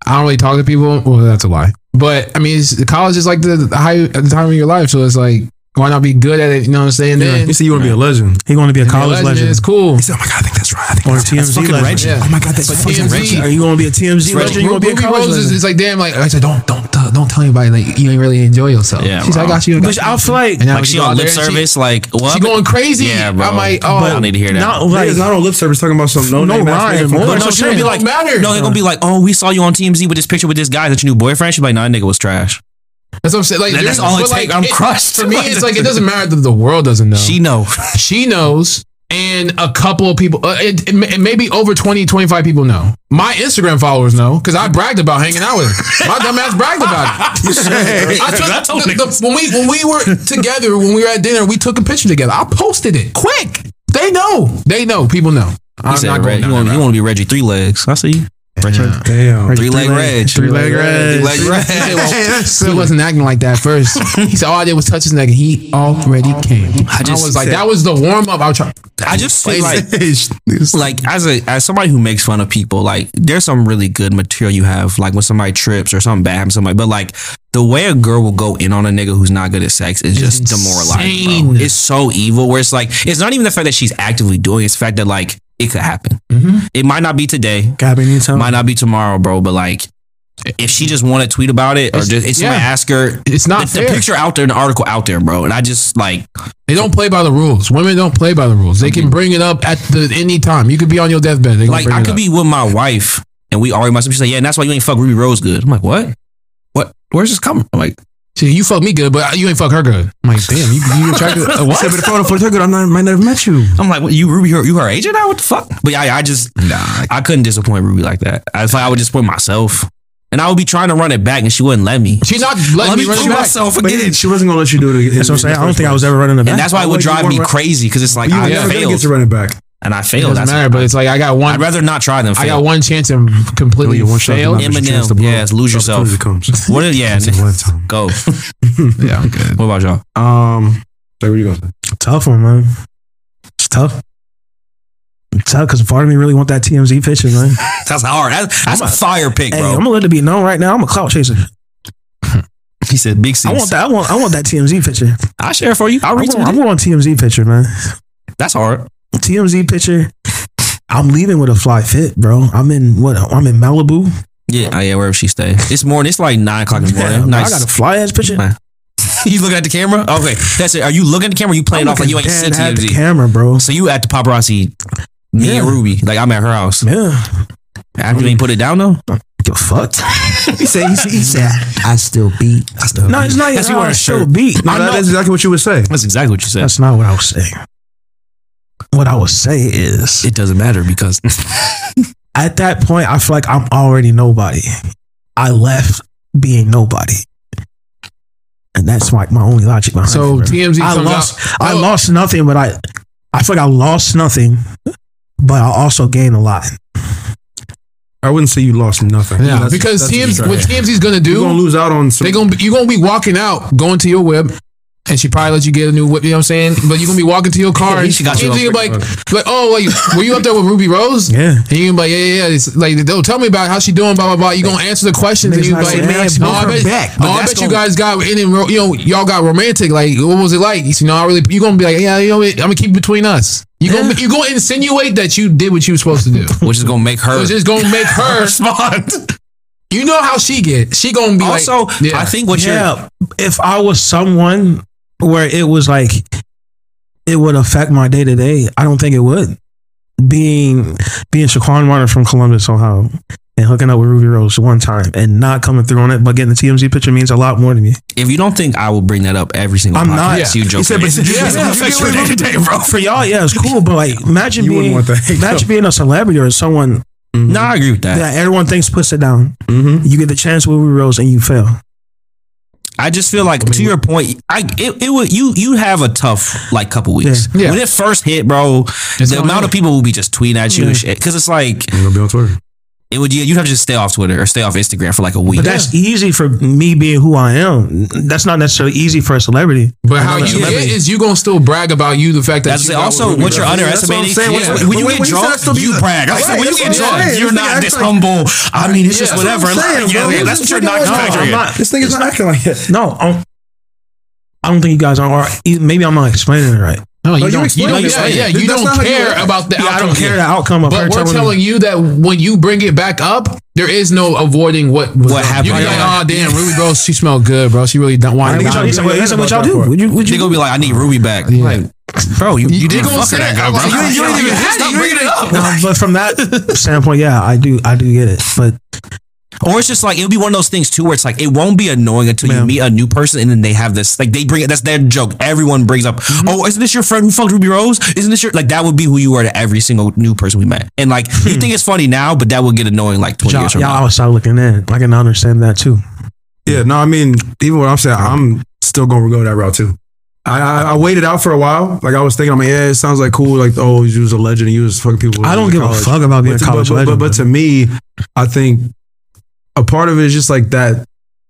I don't really talk to people. Well, that's a lie. But I mean, it's, college is like the, the high the time of your life, so it's like why not be good at it? You know what I'm saying? Then You see, you want to be a legend. He want to be a be a college legend, It's cool. He said, "Oh my god, I think that's right. I think or a that's, that's TMZ fucking legend. Reggie. Yeah. Oh my god, that's But fucking TMZ Reggie." Are you gonna be a TMZ legend? You gonna be a college Rose legend? is like damn. Like I said, don't don't uh, don't tell anybody. Like you ain't really enjoy yourself. Yeah, She's like, I got you. I got But you. I feel like And now Like she go on lip there and she- service, like what? She going crazy. Yeah, bro. I'm like, oh, I don't need to hear that. not Like, like it's not on lip service talking about some no, No rhyme, nigga from bro. But Clutch. no, she's gonna be like, matter. no, they're gonna be like, oh, we saw you on TMZ with this picture with this guy that your new boyfriend. She's like, nah, nigga was trash. That's what I'm saying. Like that's all it but, like. I'm crushed. For me, it's like it (laughs) doesn't matter that the world doesn't know. She know. she knows and a couple of people uh, it, it, may- maybe over 20 25 people know my instagram followers know because i bragged about hanging out with her my dumb ass bragged about it (laughs) I took, told the- the- when we when we were together when we were at dinner we took a picture together i posted it quick they know they know people know He i'm said, not going you, want, you want to be Reggie three legs. I see you. Reggie. Damn. Three leg Reg. Three leg Reg. Three leg He Reg. he wasn't acting like that first. (laughs) He said, "All I did was touch his neck, and he already came." I, just was like, said- "That was the warm up." I was trying. I just feel like (laughs) like as a as somebody who makes fun of people, like there's some really good material you have, like when somebody trips or something bad happens, somebody. But like the way a girl will go in on a nigga who's not good at sex is just demoralizing. Bro. It's so evil. Where it's like it's not even the fact that she's actively doing it, it's the fact that like it could happen. Mm-hmm. It might not be today, anytime. might not be tomorrow, bro. But like if she just want to tweet about it or It's- just somebody yeah. ask her, It's not the, the picture out there, the article out there, bro. And I just like They don't play by the rules. Women don't play by the rules. They can mm-hmm. bring it up at the any time. You could be on your deathbed. They like I could be with my wife and we argue something. She's like, yeah, and that's why you ain't fuck Ruby Rose good. I'm like, what? What? Where's this coming? I'm like, She, you fuck me good, but you ain't fuck her good. I'm like, damn, you, you attracted. (laughs) Uh, I what? said, but if I would have fucked her good, I might might not have met you. I'm like, what, you Ruby, you, you her agent now? What the fuck? But yeah, I, I just, Nah. I couldn't disappoint Ruby like that. I was like, I would disappoint myself, and I would be trying to run it back, and she wouldn't let me. She's not Let letting me me run it back. myself But again. she wasn't gonna let you do it again. That's what I'm saying. I don't think I was ever running the back. And that's why it would drive me run- crazy because it's like You I never failed get to run it back. And I It failed. doesn't That's matter, but it's like I got one. I'd rather not try than I got one chance and completely Oh, yeah, one shot failed. did not miss your chance Eminem, to blow. yes, lose yourself. Opportunity comes. What? Is, yeah, It's a lifetime. go. (laughs) (laughs) Yeah, I'm good. What about y'all? Um, like, what you gonna tough one, man. It's tough. It's tough because part of me really want that TMZ picture, man. (laughs) That's hard. That's, that's a fire pick, Hey, bro. I'm gonna let it be known right now. I'm a clout chaser. he said, "Big C." I want that. I want. I want that TMZ picture. I share it for you. I'll I retweet want, I it. want TMZ picture, man. That's hard. TMZ picture. I'm leaving with a fly fit, bro. I'm in what? I'm in Malibu. Yeah, oh, yeah, wherever she stay. It's morning. It's like nine o'clock in the morning. Yeah, nice. I got a fly ass picture. Man. (laughs) you looking at the camera? Okay, that's it. Are you looking at the camera? Or you playing I'm off like you ain't looking seen dead the TMZ? camera, bro. So you at the paparazzi? Me and Ruby, like I'm at her house. Yeah. After you ain't put it down though. Give a fuck. (laughs) He said, he, he said, I still beat. I still No, it's not. That's That's you you wearing a want shirt. to beat. No, that's exactly what you would say. That's exactly what you said. That's not what I was saying. What I would say is, it doesn't matter because (laughs) at that point, I feel like I'm already nobody. I left being nobody, and that's like my only logic behind So it. So TMZ I comes lost. out. I Oh. lost nothing, but I, I feel like I lost nothing, but I also gained a lot. I wouldn't say you lost nothing. Yeah, That's- because that's TMZ, right. what TMZ's gonna do, You're gonna lose out on some. they gonna be, you gonna be walking out, going to your whip, and she probably let you get a new whip. You know what I'm saying? But you're gonna be walking to your car, Yeah, and she got you TMZ on gonna like, like, oh, like, were you up there with Ruby Rose? Yeah. And you gonna like, yeah, yeah, yeah. It's like, they'll tell me about how she doing, blah blah blah. You gonna answer the questions, and Niggas you not like, man, "Man, no, I her bet, back." no, But I bet you gonna- guys got in, and you know, y'all got romantic. Like, what was it like? You know, I really, you gonna be like, yeah, you know, I'm gonna keep it between us. You gonna, you gonna insinuate that you did what you were supposed to do. (laughs) which is gonna make her Which is gonna make (laughs) her respond. You know how she get. She gonna be Also, like, yeah. I think what you're yeah, if I was someone where it was like it would affect my day to day, I don't think it would. Being being Shaquan Warner from Columbus, Ohio, and hooking up with Ruby Rose one time and not coming through on it, but getting the TMZ picture means a lot more to me. if you don't think I will bring that up every single I'm podcast, not. you joking. He said, but did (laughs) you- It's gonna affect your day bro. For y'all, yeah, it's cool, but like imagine You being want that. imagine being a celebrity or someone No, I agree with that. that everyone thinks puts it down. Mm-hmm. You get the chance with Ruby Rose and you fail. I just feel like to your point, I it, it would you you have a tough like couple weeks Yeah. when it first hit, bro. It's the amount hit. of people will be just tweeting at you Yeah. and shit because it's like I'm gonna be on Twitter. It would you you have to just stay off Twitter or stay off Instagram for like a week. But that's easy for me being who I am. That's not necessarily easy for a celebrity. But how Another you celebrity. get is you gonna still brag about you the fact that That's you also what, what you're Rose. underestimating. That's what I'm saying. yeah, when you When- get when drunk, said you like- brag. Like, Right, when you get drunk, saying. you're This not nigga this humble. I mean, it's Yeah, just that's what I'm whatever. saying, Like, yeah, that's what you're not No, factoring. I'm not. This nigga's not acting like it. No, I'm, don't think you guys are. Maybe I'm not explaining it right. No, you you don't. You don't it. yeah, yeah, you That's don't not how you care about the Yeah, I don't care the outcome of her But we're telling telling me. you that when you bring it back up, there is no avoiding what was What done. happened. You be like, oh damn, Ruby Rose, she smelled good, bro. She really don't want What y'all, to. he said, what, he said, what y'all do? Would you, would They're you, gonna be like, I need Ruby back. Yeah. Like, bro, you, you didn't gonna fuck her say that it. good, bro. I'm like, you ain't even had it. Stop You bringing it up. No, but from that standpoint, yeah, I do, I do get it. But Or it's just like it'll be one of those things too, where it's like it won't be annoying until you meet a new person, and then they have this like they bring it. That's their joke. Everyone brings up, mm-hmm. oh, isn't this your friend who fucked Ruby Rose? Isn't this your like that would be who you are to every single new person we met. And like you hmm. think it's funny now, but that will get annoying like twenty y'all, years from y'all now. outside looking in. I can understand that too. Yeah, no, I mean, even what I'm saying, I'm still gonna go that route too. I, I, I waited out for a while. Like I was thinking, I'm like, yeah, it sounds like cool. Like, oh, you was a legend. You was fucking people. I don't in give a fuck about being but a college but, but, legend. but, but to me, I think a part of it is just like that.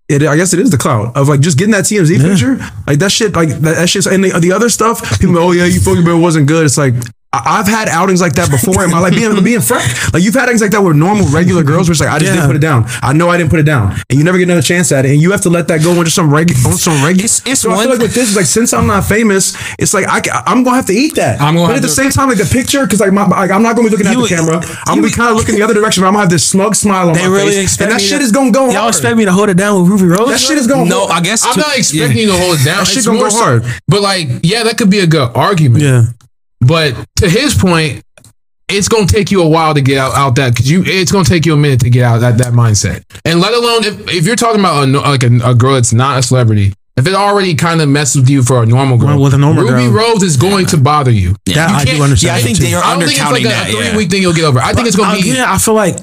It, I guess it is the clout of like just getting that TMZ Yeah. picture, like that shit, like that, that shit. And the, the other stuff, people, oh yeah, you fucking, but it wasn't good. It's like I've had outings like that before in my life, being being frank. Like you've had outings like that with normal, regular girls, where it's like I just Yeah. didn't put it down. I know I didn't put it down, and you never get another chance at it, and you have to let that go on just some regular, on some regular. It's- it's so I feel like with this, is like since I'm not famous, it's like I, am gonna have to eat that. I'm gonna but at the to- same time, like the picture, because like, my, like I'm not gonna be looking at You- the camera. I'm gonna be kind of looking the other direction. But I'm gonna have this smug smile on They my really face, expect and that shit to- is gonna go. On. Y'all hard. expect me to hold it down with Ruby Rose? that shit is going. No, hard. I guess I'm to- not expecting you to hold it down. That shit It's gonna more go so- hard. But like, yeah, that could be a good argument. Yeah. But to his point, it's gonna take you a while to get out, out that because you it's gonna take you a minute to get out that that mindset. And let alone if, if you're talking about a, like a, a girl that's not a celebrity, if it already kind of messes with you for a normal girl, Well, with a normal Ruby girl. Rose is going to bother you. That You I do understand. Yeah, I think too. they are I don't think it's like undercounting a, that. three yeah. week thing you'll get over. I think it's gonna be. Yeah, I feel like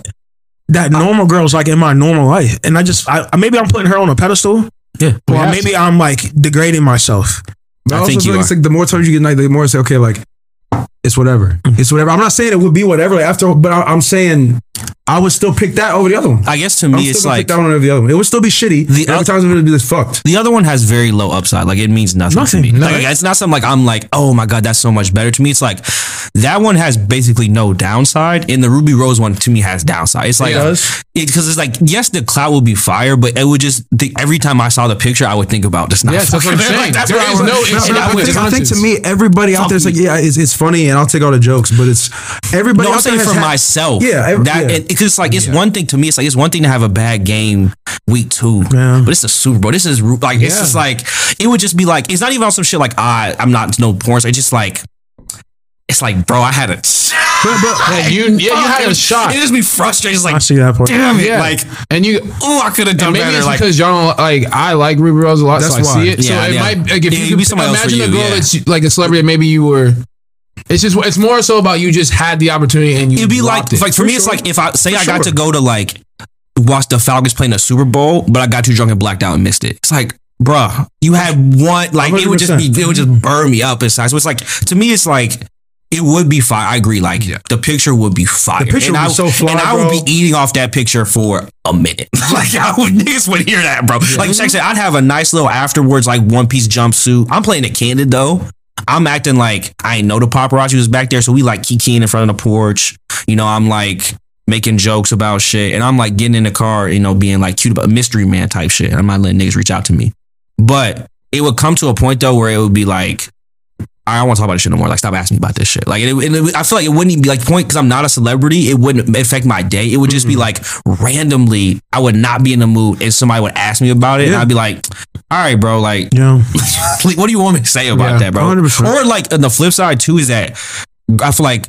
that normal girl's like in my normal life, and I just I, maybe I'm putting her on a pedestal. Yeah. Or have maybe I'm like degrading myself. But I, I also think feel you like it's like the more times you get night, the more it's like, okay, like it's whatever. Mm-hmm. It's whatever. I'm not saying it would be whatever like after, but I, I'm saying I would still pick that over the other one. I guess to me, still it's like pick that one over the other one. It would still be shitty. The The every oth- time it's gonna be this fucked. the other one has very low upside. Like it means nothing, Nothing. to me. No. Like it's not something like I'm like, oh my god, that's so much better to me. It's like that one has basically no downside, and the Ruby Rose one to me has downside. It's like It does? because it's like yes, the cloud will be fire, but it would just the, every time I saw the picture, I would think about this. Not Yes, that's what I'm (laughs) saying. Like, that's There what I no I I would think, I think to me, everybody out there is like, yeah, it's, it's funny, and I'll take all the jokes, but it's everybody. No, I'm out there saying for had- myself. Yeah, every- that yeah. because it's like it's one thing to me. It's like it's one thing to have a bad game week two, Yeah. but it's a Super Bowl. This is ru- like it's just like it would just be like it's not even on some shit like I I'm not no porn. It's just like it's like bro, I had a. Yeah, (laughs) you yeah you had a shot. It just be frustrated. It's I like see that part. damn it, Yeah. like and you oh I could have done And maybe better. it's Like because y'all don't like. I like Ruby Rose a lot, That's so I why. see it. Yeah, so it yeah. might like if Yeah, you could be somebody else for imagine a you, girl yeah. that's like a celebrity, maybe you were. It's just it's more so about you just had the opportunity and you. it'd be like it. like for, me, it's like if I say For I got sure. to go to like watch the Falcons playing the Super Bowl, but I got too drunk and blacked out and missed it. It's like, bruh, you had one like it would just be it would just mm-hmm. burn me up inside. So it's like to me, it's like. It would be fire. I agree. Like mm-hmm. the picture would be fire. The picture and would I, be so fly, and I would be eating off that picture for a minute. (laughs) like I would niggas would hear that, bro. Like Shaq said, I'd have a nice little afterwards, like one piece jumpsuit. I'm playing it candid though. I'm acting like I ain't know the paparazzi was back there, so we like kikiing in front of the porch. You know, I'm like making jokes about shit, and I'm like getting in the car, you know, being like cute about mystery man type shit. I'm not letting niggas reach out to me, but it would come to a point though where it would be like. I don't want to talk about this shit no more. Like, stop asking me about this shit. Like, it, it, it- I feel like it wouldn't even be like point because I'm not a celebrity. It wouldn't affect my day. It would just be like randomly. I would not be in the mood, and somebody would ask me about it, and I'd be like, "All right, bro. Like, Yeah. (laughs) like, what do you want me to say about Yeah, that, bro? 100%. Or like on the flip side too is that I feel like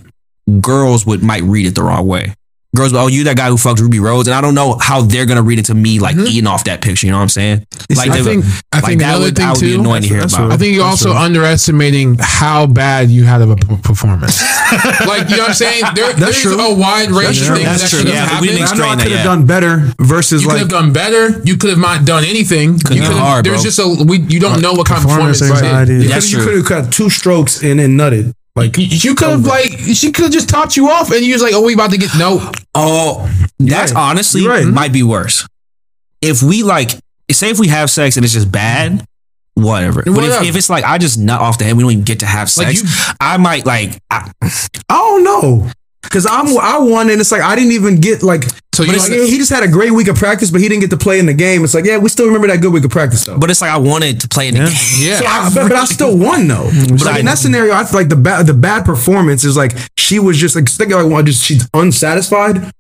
girls would might read it the wrong way. Girls, oh, you that guy who fucked Ruby Rose, and I don't know how they're gonna read it to me like mm-hmm. eating off that picture. You know what I'm saying? Like, I they- think I like think that another would, thing that would be too. annoying to hear that's about. I think you're That's also true. underestimating how bad you had of a p- performance. (laughs) like you know what I'm saying? There, there's true. a wide range of true. things That's that true. could have Yeah, happened. we didn't I know I could have done better versus You could have done better. You could have not done anything. Could've You been could hard, There's bro. just a we. You don't know what kind of Performance performance. anxiety. it is. you could have cut two strokes and then nutted. Like You, you could have like she could have just topped you off, and you was like, "Oh, we about to get no." Oh, that's right. honestly right. might be worse. If we like, say, if we have sex and it's just bad, whatever. But Whatever. if, if it's like I just nut off the head, we don't even get to have Like sex. you- I might like. I, I don't know. Cause I'm I won and it's like I didn't even get like So you but it's like- like, he just had a great week of practice, but he didn't get to play in the game. It's like, yeah, we still remember that good week of practice though. but it's like I wanted to play in the game. (laughs) Yeah. So I, but, but I still won though. (laughs) But like in that scenario, I feel like the bad the bad performance is like she was just like think like well, just she's unsatisfied.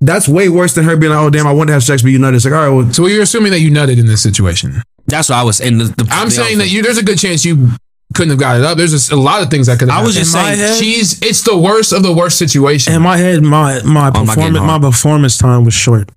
That's way worse than her being like, oh damn, I want to have sex, but you know, it's like, all right, well, So you're assuming that you nutted in this situation. That's what I was. And the, the, I'm the saying that you. There's a good chance you couldn't have got it up. There's a, a lot of things that could. have I was just In saying. head- She's. It's the worst of the worst situation. In my head, my my Oh, performance getting my performance time was short.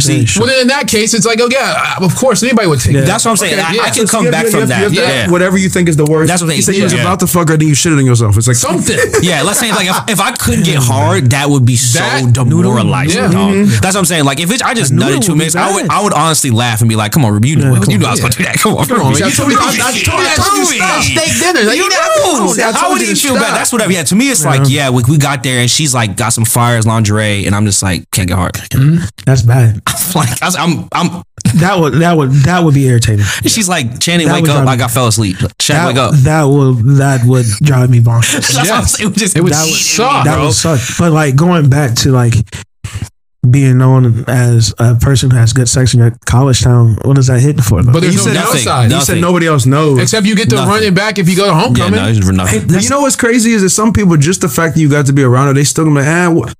See, Very short. Well, then in that case, it's like, oh yeah, uh, of course anybody would take Yeah. that. That's what I'm saying. Okay, I, yeah. I can So come you back have- from have- that. have to- Yeah. Whatever you think is the worst. That's what they- He said you was yeah. about to fuck her, then you shit on yourself. It's like Something. (laughs) Yeah, let's say like if, if I couldn't get mm-hmm. hard, that would be so That- demoralizing. Yeah. dog. That's what I'm saying. Like if it's, I just noodle nutted two would minutes, I would. I would honestly laugh and be like, "Come on, Ruby, you knew Yeah, it. come you knew on. I was going to do that. Come on, Come on, Ruby. man. You told me- I- I Ruby. told you Yeah, that you Ruby. steak dinner. You you know, know, I how told would you you to feel bad? That's whatever. Yeah, to me, it's like, yeah, we, we got there and she's like got some fires lingerie, and I'm just like, can't get hard. That's bad. (laughs) like I was, I'm, I'm. That would that would that would be irritating. She's like, Channing, That wake up. on- Like I fell asleep. Shaq, That, wake up. that would that would drive me bonkers. (laughs) That's what I'm saying. It would just, It would That would suck, that bro. would suck. But like going back to like being known as a person who has good sex in your college town, what does that hit for? Though? But there's you no said nothing. downside. No. he said nobody else knows. Except you get to Nothing. run it back if you go to yeah, homecoming. no, it's for nothing. But you know what's crazy is that some people, just the fact that you got to be around her, they still gonna be like, eh, wha-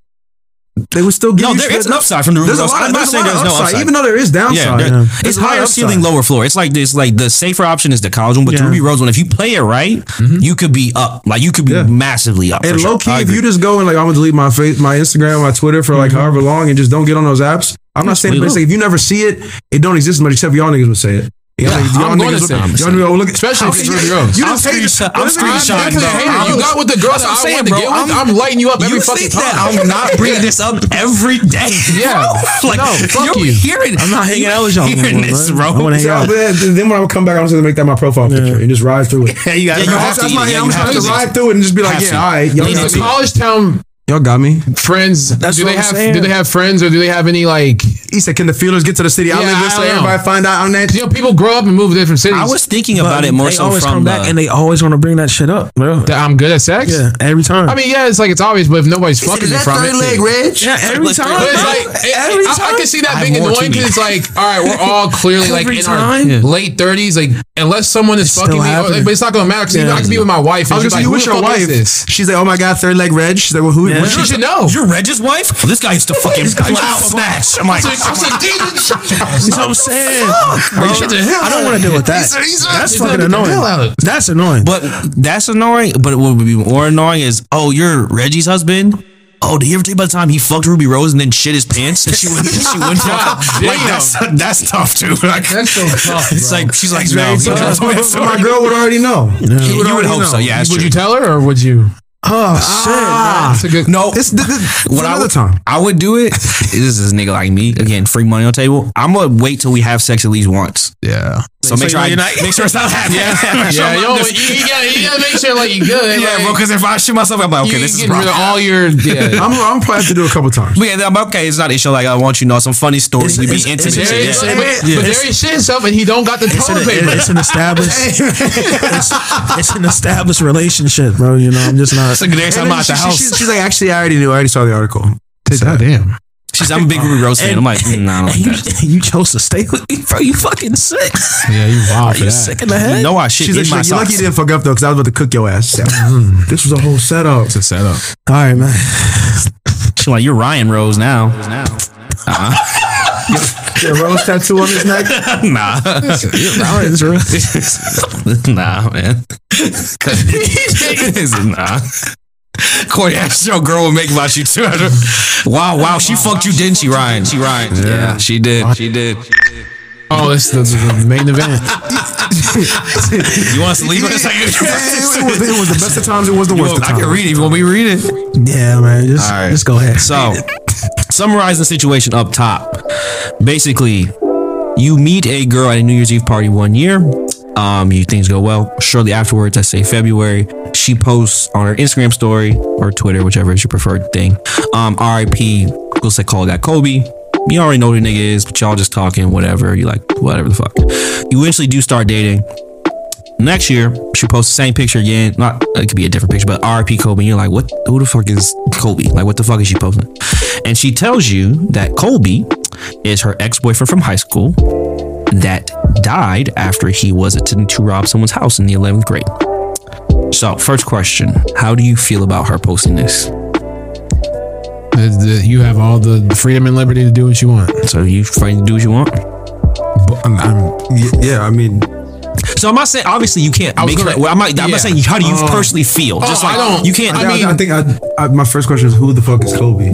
they would still give No, you there shit. an upside from the Ruby There's a Rose. lot. I'm not saying there's no upside, even though there is downside. Yeah, Yeah. it's higher ceiling, lower floor. It's like this, like the safer option is the college one, but the Ruby Rose one, if you play it right, mm-hmm. you could be up. Like you could be Yeah. massively up. And sure. low key, if you just go and like I'm gonna delete my face, my Instagram, my Twitter for like mm-hmm. however long, and just don't get on those apps. I'm not saying, we but will. say if you never see it, it don't exist as much. Except y'all niggas would say it. Y'all, Yeah, niggas- y'all I'm going to say it. y'all niggas look Especially if it's can Ruby you- Rose. You I'm just hate I'm screenshotting, bro. definitely I'm- hating You got with the girl that I'm saying, wanted to bro. get with. I'm- I'm lighting you up every fucking time. I'm not (laughs) bringing this up every day? Yeah. bro? like fuck you're you. Hearing, I'm not hanging out with y'all Hearing this, bro. I wanna hang Yeah, out. but then then when I would come back, I'm just gonna make that my profile picture and just ride through it. (laughs) Yeah, you got Yeah, have that's to it. I'm just gonna ride through it and just be like, yeah, all right, y'all Lean got into me. it. College town Y'all got me. friends. That's do what they I'm have? saying. Do they have friends or do they have any like? He said, "Can the feelers get to the city? I Yeah, live I this, so don't know. everybody find out on that." You know, people grow up and move to different cities. I was thinking about it more they so always from come back and they always want to bring that shit up, bro. that I'm good at sex. Yeah, every time. I mean, yeah, it's like it's obvious, but if nobody's fucking you from it, Reg? yeah, every Like, time. But it's bro. like it- every I, I time. can see that I being have more annoying to because it's like, all right, we're all clearly like Every in time. our late thirties. Like, unless someone is It's fucking still me, or, happening. but it's not gonna matter because Yeah. I can be with my wife. I And was she's gonna like, say, who you the with your fuck is wife? this? She's like, oh my god, third leg Reg. She's like, well, who? Yeah. What's She your- should know. You're Reg's wife? Well, this guy used to fucking cloud snatch. I'm like, I'm like, (laughs) That's what I'm saying. bro, I don't want to deal with that. He's he's That's he's fucking get the hell out annoying. That's annoying. But that's annoying. But what would be more annoying is, oh, you're Reggie's husband. Oh, did you ever tell you about the time he fucked Ruby Rose and then shit his pants and she went, (laughs) she went (laughs) God like that's that's tough too. Like That's so tough, It's bro. like she's like no, tough. no, no, So my girl would already know. You would, already hope know. so. Yeah, would true. you tell her or would you? Oh ah, shit. That's a good. no, This, this, this what I another would, time. I would do it. (laughs) This is a nigga like me again. Free money on the table. I'm gonna wait till we have sex at least once. Yeah. So make So sure I you're not- make sure it's not (laughs) happening. Yeah, (laughs) So I'm yo, you, you gotta, you gotta make sure like you good. yeah, like, bro. Because if I shoot myself, I'm like, okay, you this is rid of all your. Yeah. I'm, I'm probably have to do it a couple times. But yeah, I'm okay. It's not an issue. Like I want you to know some funny stories. You be It's- intimate. it's- shit. it's- Yeah. but, Yeah. but there is shit himself and he don't got the toilet paper. it's an established it's, it's an established relationship, bro. You know, I'm just not. It's like there's And something then out the house. she- she's like, actually, I already knew. I already saw the article. God damn. She's like, I'm a big Ruby Rose fan. I'm like, mm, nah, I don't And like that. you, (laughs) you chose to stay with me, bro. You fucking sick. Yeah, you wild Are you sick in the head? You know I shit She's in like, my she's like, you lucky you didn't fuck up though, because I was about to cook your ass. Mm, this was a whole setup. It's a setup. All right, man. She's like, you're Ryan Rose now. Get a rose tattoo on his neck. (laughs) nah, Ryan's real. (laughs) nah, man. Is (laughs) it nah? Corey asked your girl would make about you too. wow, wow, she fucked you, didn't she, Ryan? She Ryan. Yeah, she did. She did. Oh, it's the, the main event. (laughs) You want us to leave it? It's like, it, was, it was the best of times. It was the worst of I can read it you want me to read it. Yeah, man. Just, All right. just go ahead. So, summarize the situation up top. Basically, you meet a girl at a New Year's Eve party one year. Um, you things go well. Shortly afterwards, I say February, she posts on her Instagram story or Twitter, whichever is your preferred thing. Um, RIP, we'll say call that Kobe. You already know who the nigga is, but y'all just talking, whatever. You like, whatever the fuck. You eventually do start dating. Next year, she posts the same picture again. Not it could be a different picture, but RP Kobe. And you're like, what? Who the fuck is Kobe? Like, what the fuck is she posting? And she tells you that Kobe is her ex boyfriend from high school that died after he was attempting to rob someone's house in the 11th grade. So, first question: How do you feel about her posting this? The- the- you have all the freedom and liberty to do what you want. So, you free to do what you want? But um, I'm, I'm, yeah, I mean, So, I'm not saying obviously you can't I make gonna, well, I'm not. I'm yeah. not saying how do you Oh. personally feel. Oh, just Oh, like I don't- you can't. I, I mean, I, think I, I, my first question is who the fuck is Kobe? (laughs)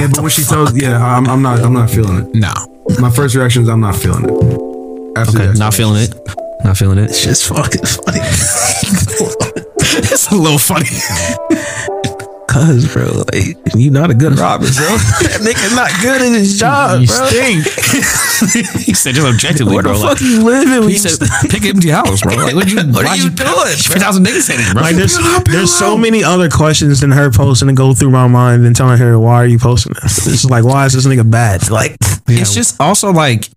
and, but when she tells, yeah, I'm, I'm not, I'm not feeling it. No. My first reaction is I'm not feeling it. After okay, not feeling it. Not feeling it. It's just fucking funny. (laughs) it's a little funny. (laughs) Cause, bro, like, you not a good robber, bro. (laughs) that nigga not good at his job, You bro. stink. (laughs) he said just objectively, Where the bro. fuck Like, you living? when he said, pick empty house, bro. Like, what you, (laughs) What are why'd you doing, Three thousand niggas in it, bro. Like there's there's so many other questions than her posting to go through my mind than telling her why are you posting this? It's like why is this nigga bad? Like, it's just also like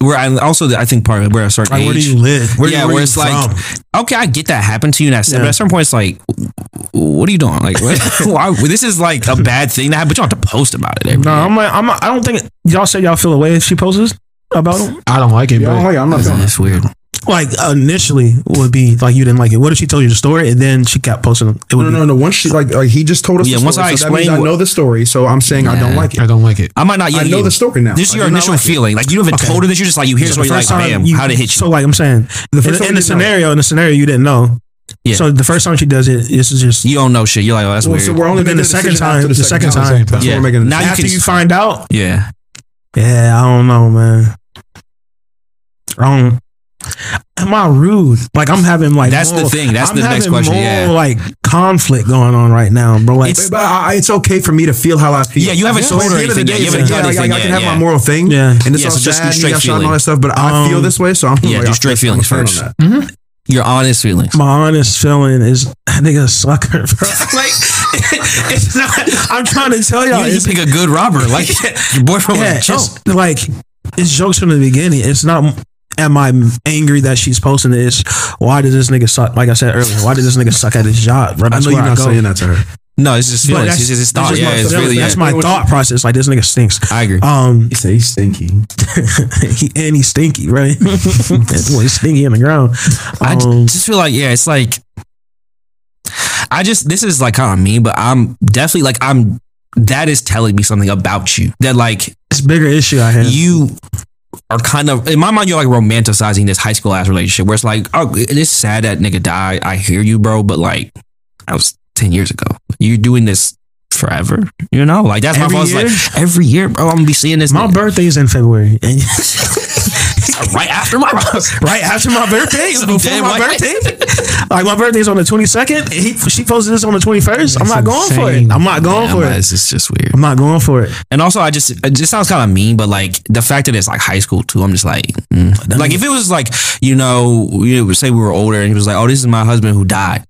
where I also I think part of where I start. like age. where do you live? Where, yeah, where, where you it's like, from? okay, I get that happened to you, and that's Yeah. but at some point, it's like, what are you doing? Like, what, (laughs) (laughs) why, this is like a bad thing to happen, but you don't have to post about it. Every No, day. I'm like I'm I don't think y'all said y'all feel away if she posts this about him. I don't like it, Yeah, but I'm, like, I'm not feeling it. That's weird. Like initially would be like you didn't like it. What if she told you the story and then she kept posting? It would No, be, no, no. Once she like, like he just told us. Yeah, the once I so that means explain I know the story. So I'm saying I don't like it. I don't like it. I might not. Yeah, I know yeah. the story now. This is your initial like it. feeling. Like you haven't Okay. told her this. You're just like you hear the So story. You're like, bam, you- how did it hit you? So like I'm saying, The in, first time in the you didn't know. scenario, in the scenario you didn't know. Yeah. So the first time she does it, this is just you don't know shit. You're like, oh, that's Well, weird. so we're only But then the second time- the second time. time. That's Yeah. what we're making. Now you after can- you find out. yeah. Yeah, I don't know, man. I don't. Am I rude? Like I'm having like That's the thing. That's I'm the next question, More, yeah. like conflict going on right now, bro. Like It's- But I, it's okay for me to feel how I feel. Yeah, you haven't So told at her the of the anything yet. day, You haven't it's done like, anything I, I can yet, have yeah. my moral thing. Yeah. And it's Yeah, all so just sad, straight and you and all that stuff. But I feel Um, this way, so I'm Yeah, like, do I'm straight firm- I'm feelings firm on first. that. Your honest feelings. my honest feeling is that nigga a sucker, bro. (laughs) (laughs) like (laughs) it's not. I'm trying to tell y'all. You, you it's, pick a good robber. Like your boyfriend yeah, was a chump. it's like it's jokes from the beginning. It's not. Am I angry that she's posting this? Why does this nigga suck? Like I said earlier, why does this nigga suck at his job? Bro, I know you're not go. saying that to her. No, it's just feelings. that's- It's just his that's thought. just Yeah, my it's really. That's yeah. my thought process. Like this nigga stinks. I agree. Um, He said he's stinky. (laughs) he, and he's stinky, right? (laughs) well, he's stinky in the ground. I j- Um, just feel like yeah, it's like I just this is like kind of me, but I'm definitely like I'm that is telling me something about you that like it's a bigger issue I have. you are kind of in my mind you're like romanticizing this high school ass relationship where it's like oh it is sad that nigga died. I hear you bro but like I was ten years ago. You're doing this forever you know? Like that's Every my fault like every year bro I'm gonna be seeing this my nigga. birthday's in February, and (laughs) right after my right after my birthday, (laughs) before my birthday. (laughs) like my birthday's on the twenty second. He she posted this on the twenty first. I'm not going for it. I'm not going Yeah, for it. It's just, weird. I'm not going for it. And also, I just it just sounds kind of mean, but like the fact that it's like high school too, I'm just like, mm. like if it was like you know, you know, say we were older and he was like, oh, this is my husband who died.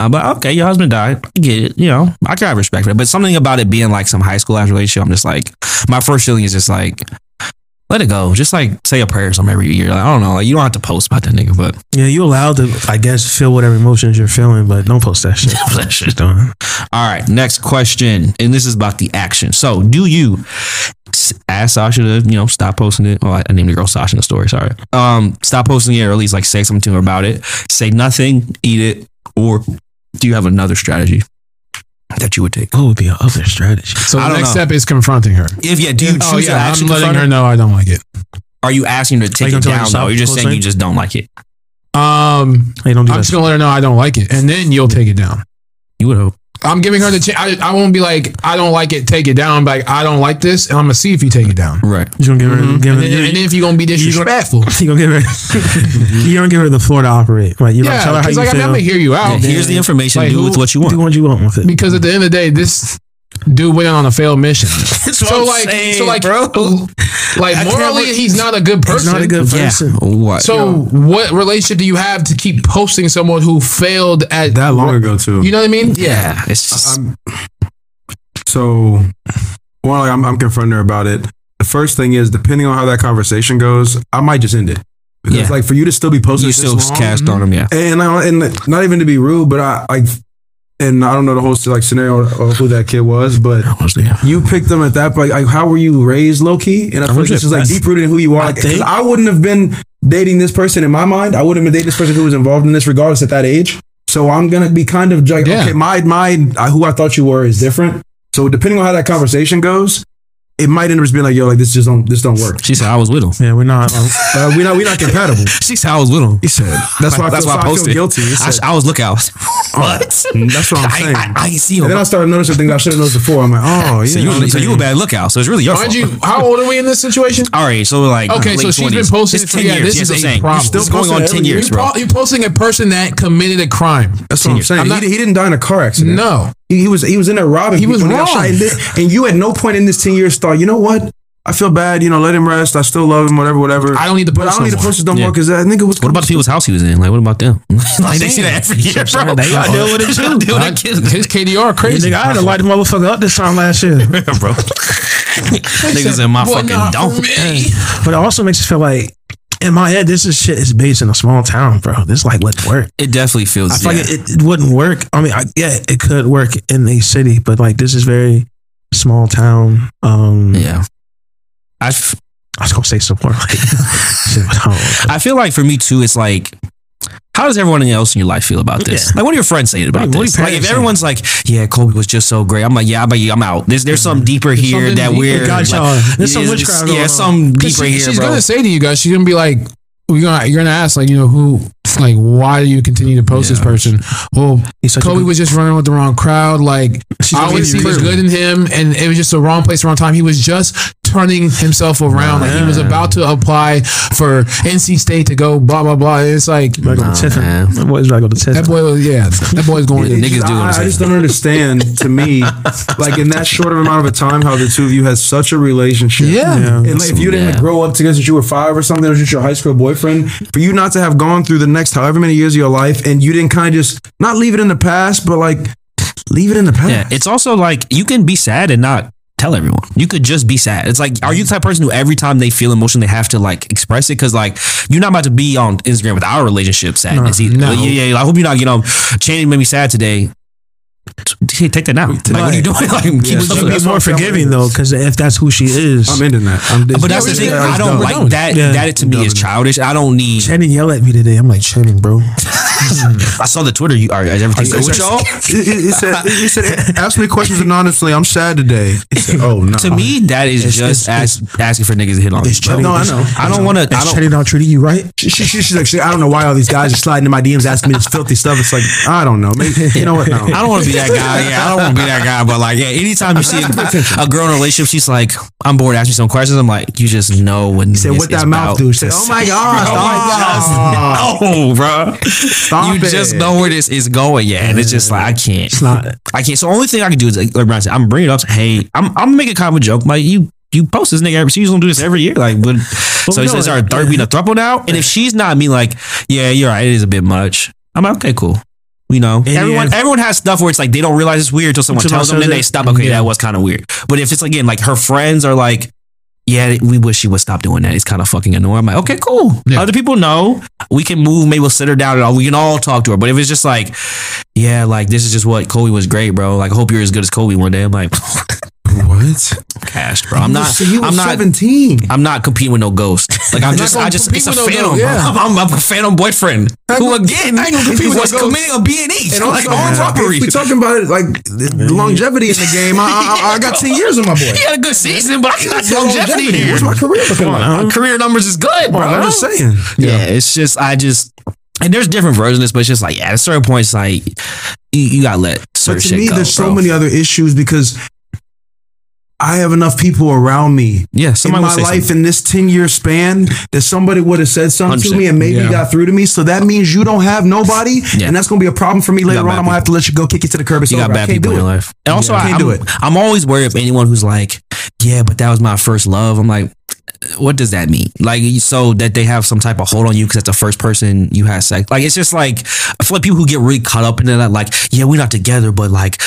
I'm like, okay, your husband died. I get it. You know, I can have respect for it. But something about it being like some high school ass relationship, I'm just like, my first feeling is just like, let it go. Just like say a prayer or something every year. Like, I don't know. Like you don't have to post about that nigga, but Yeah, you allowed to, I guess, feel whatever emotions you're feeling, but don't post that shit. (laughs) that shit. Don't. All right, next question, and this is about the action. So, do you ask Sasha to, you know, stop posting it? Well, I I named the girl Sasha in the story. Sorry. Um, stop posting it, or at least like say something to her about it. Say nothing, eat it, or do you have another strategy that you would take? What would be other strategy? So I the don't next know. step is confronting her. If yeah, do you choose Oh to yeah, I'm actually letting confront her know I don't like it. Are you asking her to take you it gonna her down to though? you're just saying you just don't like it. Um, Hey, don't do I'm that. just gonna let her know I don't like it, and then you'll take it down. You would hope. I'm giving her the chance. I, I won't be like I don't like it, take it down. But like I don't like this, and I'm gonna see if you take it down. Right. You gonna give her, Mm-hmm. give And her, then, and then if you're gonna be disrespectful, (laughs) you gonna give her, (laughs) you gonna give her the floor to operate. Like you like yeah, tell her how because you like I mean, I'm gonna hear you Yeah, out. here's the information. Like, do who- with what you want. do what you want with it. because at the end of the day, this dude went on a failed mission. (laughs) so I'm like, saying, so like, bro. like morally, believe- he's not a good He's person. not a good Yeah. person. What? So what relationship do you have to keep posting someone who failed at That long ago too. You know what I mean? yeah, it's just, I'm, so, well, I'm, I'm confronting her about it. The first thing is, depending on how that conversation goes, I might just end it. Because, Yeah. like, for you to still be posting you this still long, cast on him. Yeah. and I, and not even to be rude, but I like, and I don't know the whole like scenario of who that kid was, but you picked them at that point. Like, how were you raised, low key? And I feel like this is like deep rooted in who you are. I Like, think- I wouldn't have been dating this person in my mind. I wouldn't have been dating this person who was involved in this, regardless at that age. So I'm gonna be kind of like, Yeah. okay, my my who I thought you were is different. So depending on how that conversation goes, it might end up just being like, yo, like this just don't this don't work. She said I was with him. Yeah, we're not. Um, (laughs) Uh, we not we're not compatible. (laughs) She said I was with him. He said that's why I That's feel, why I so I feel posted. guilty. He I, said, I was looking. I was what? That's what I'm saying. I, I ain't see him. and then I started noticing things I should have noticed before. I'm like, oh, yeah. so you, so you a bad lookout. So it's really your Mind fault. you, how (laughs) old are we in this situation? All right, so we're like Okay, late so she's 20s. been posting It's for- ten yeah, years. this yes, is I'm a saying problem. Still Still going on ten years, You're, bro. you're posting a person that committed a crime. That's what I'm saying. I'm he, not- di- he didn't die in a car accident. No, He, he was he was in there robbing. He was wrong. And, and you at no point in this ten years thought, you know what? I feel bad. You know, let him rest. I still love him. Whatever, whatever. I don't need the But I don't need the this no Yeah. more because that nigga was. What about the people's house he was in? Like, what about them? (laughs) like, they see that every year, bro. They (laughs) gotta deal with it too. Deal with I- that his KDR crazy. nigga, I had to light the motherfucker up this time last year. (laughs) bro. Niggas in my fucking dome. But it also makes us feel like, in my head, this is shit is based in a small town, bro. This like wouldn't work. It definitely feels. I feel yeah. like it, it wouldn't work. I mean, I, yeah, it could work in a city, but like this is very small town. Um, Yeah. I, f- I was gonna say some more like shit, but I don't know. I feel like for me too, it's like. How does everyone else in your life feel about this? Yeah. Like, what do your friends say about What what this? Like, if everyone's like, "Yeah, Kobe was just so great," I'm like, "Yeah, but I'm out." There's there's some deeper here that we're Got y'all. like, uh, There's some yeah, witchcraft Yeah, some deeper she- here, she's bro. gonna say to you guys, she's gonna be like, "You're gonna you're gonna ask like, you know, who like why do you continue to post this person? Well, Kobe good- was just running with the wrong crowd. Like She's I always see credit. good in him, and it was just the wrong place, wrong time. He was just turning himself around. Like he was about to apply for NC State to go blah blah blah. It's like Back on the tenth. man. My boy's back on the that boy was yeah, that boy's going. Yeah, niggas do I, I just don't understand. To me, (laughs) like in that short of amount of a time, how the two of you had such a relationship. Yeah. Yeah. And like, if you didn't Yeah. grow up together since you were five or something, it was just your high school boyfriend. For you not to have gone through the next however many years of your life, and you didn't kind of just not leave it in the past, but like leave it in the past. Yeah, it's also like you can be sad and not tell everyone. You could just be sad. It's like, are you the type of person who every time they feel emotion, they have to like express it? Because like you're not about to be on Instagram with our relationship sadness either. no. Like, yeah, yeah. I hope you're not, you know, Channing made me sad today. T- Take that now. Like, what are you doing? (laughs) Like, keep Yeah, it She so be that's more forgiving saying. though, because if that's who she is, I'm into that. I'm, But that's the thing. I don't We're like that. Yeah. That to me is childish. I don't need. Channing yell at me today. I'm like Channing, bro. (laughs) I saw the Twitter. You are is everything good with y'all? It, it, it said, it said, ask me questions anonymously. I'm sad today. Said, oh no. To me, that is just it's- ask, asking for niggas to hit on. me, It's bro. No, I know. I don't want to. I Is don't. Channing not treating you right? She, she, she- she's like, she, I don't know why all these guys are sliding in my DMs asking me this filthy stuff. It's like, I don't know. Maybe, you know what? No. I don't want to be that guy. Yeah, I don't want to be that guy. But like, yeah, anytime you see a, a girl in a relationship, she's like, "I'm bored." Ask me some questions. I'm like, you just know when. said, this what is that mouth about do? to She said, oh say. (laughs) Oh my God, stop. (laughs) No, bro. Stop you it. just know where this is going. Yeah, and it's just like I can't. It's not. I can't. So only thing I can do is like, like Brian said, I'm bringing it up. Hey, I'm I'm making kind of a joke. Like you. You post this nigga every. She's gonna do this every year. Like, but so we he says know our it. third being a throuple now. And if she's not me, like, yeah, you're right. It is a bit much. I'm like, okay, cool. You know, everyone yeah. everyone has stuff where it's like they don't realize it's weird until someone Until tells them, then they stop. Okay, that was kind of weird. But if it's again like her friends are like, yeah, we wish she would stop doing that. It's kind of fucking annoying. I'm like, okay, cool. Yeah. Other people know we can move. Maybe we'll sit her down and all. We can all talk to her. But if it's just like, yeah, like this is just what Kobe was great, bro. Like I hope you're as good as Kobe one day. I'm like, (laughs) What? cashed, bro. I'm not. So you were I'm not. 17. I'm not competing with no ghost. (laughs) Like I'm just, gonna I just, it's a with no phantom. ghost, yeah. I'm, I'm, I'm a phantom boyfriend who again I ain't gonna compete with was no ghost. committing a B and E, And like also, armed robbery. if we talking about it, like the the longevity in the game, I, I, I got 10 years on my boy. (laughs) He had a good season, but I got What's the longevity here. What's my career looking like? Uh, career numbers is good, bro. I'm just saying. Yeah, it's just I just and there's different versions of this, but it's just like at a certain point, it's like you, you gotta let certain But to shit me, go, there's so bro. many other issues because I have enough people around me Yeah, in somebody my life something. in this 10 year span that somebody would have said something to 100%. me and maybe Yeah. got through to me. So that means you don't have nobody, Yeah. and that's going to be a problem for me later on. I'm going to have to let you go kick you to the curb. It's You got over. I bad can't people do in your it. life, and also Yeah. I, Can't I'm, do it. I'm always worried of anyone who's like, yeah, but that was my first love. I'm like, what does that mean? Like, so that they have some type of hold on you because that's the first person you had sex. Like, it's just like I feel like people who get really caught up into that, like, yeah, we're not together, but like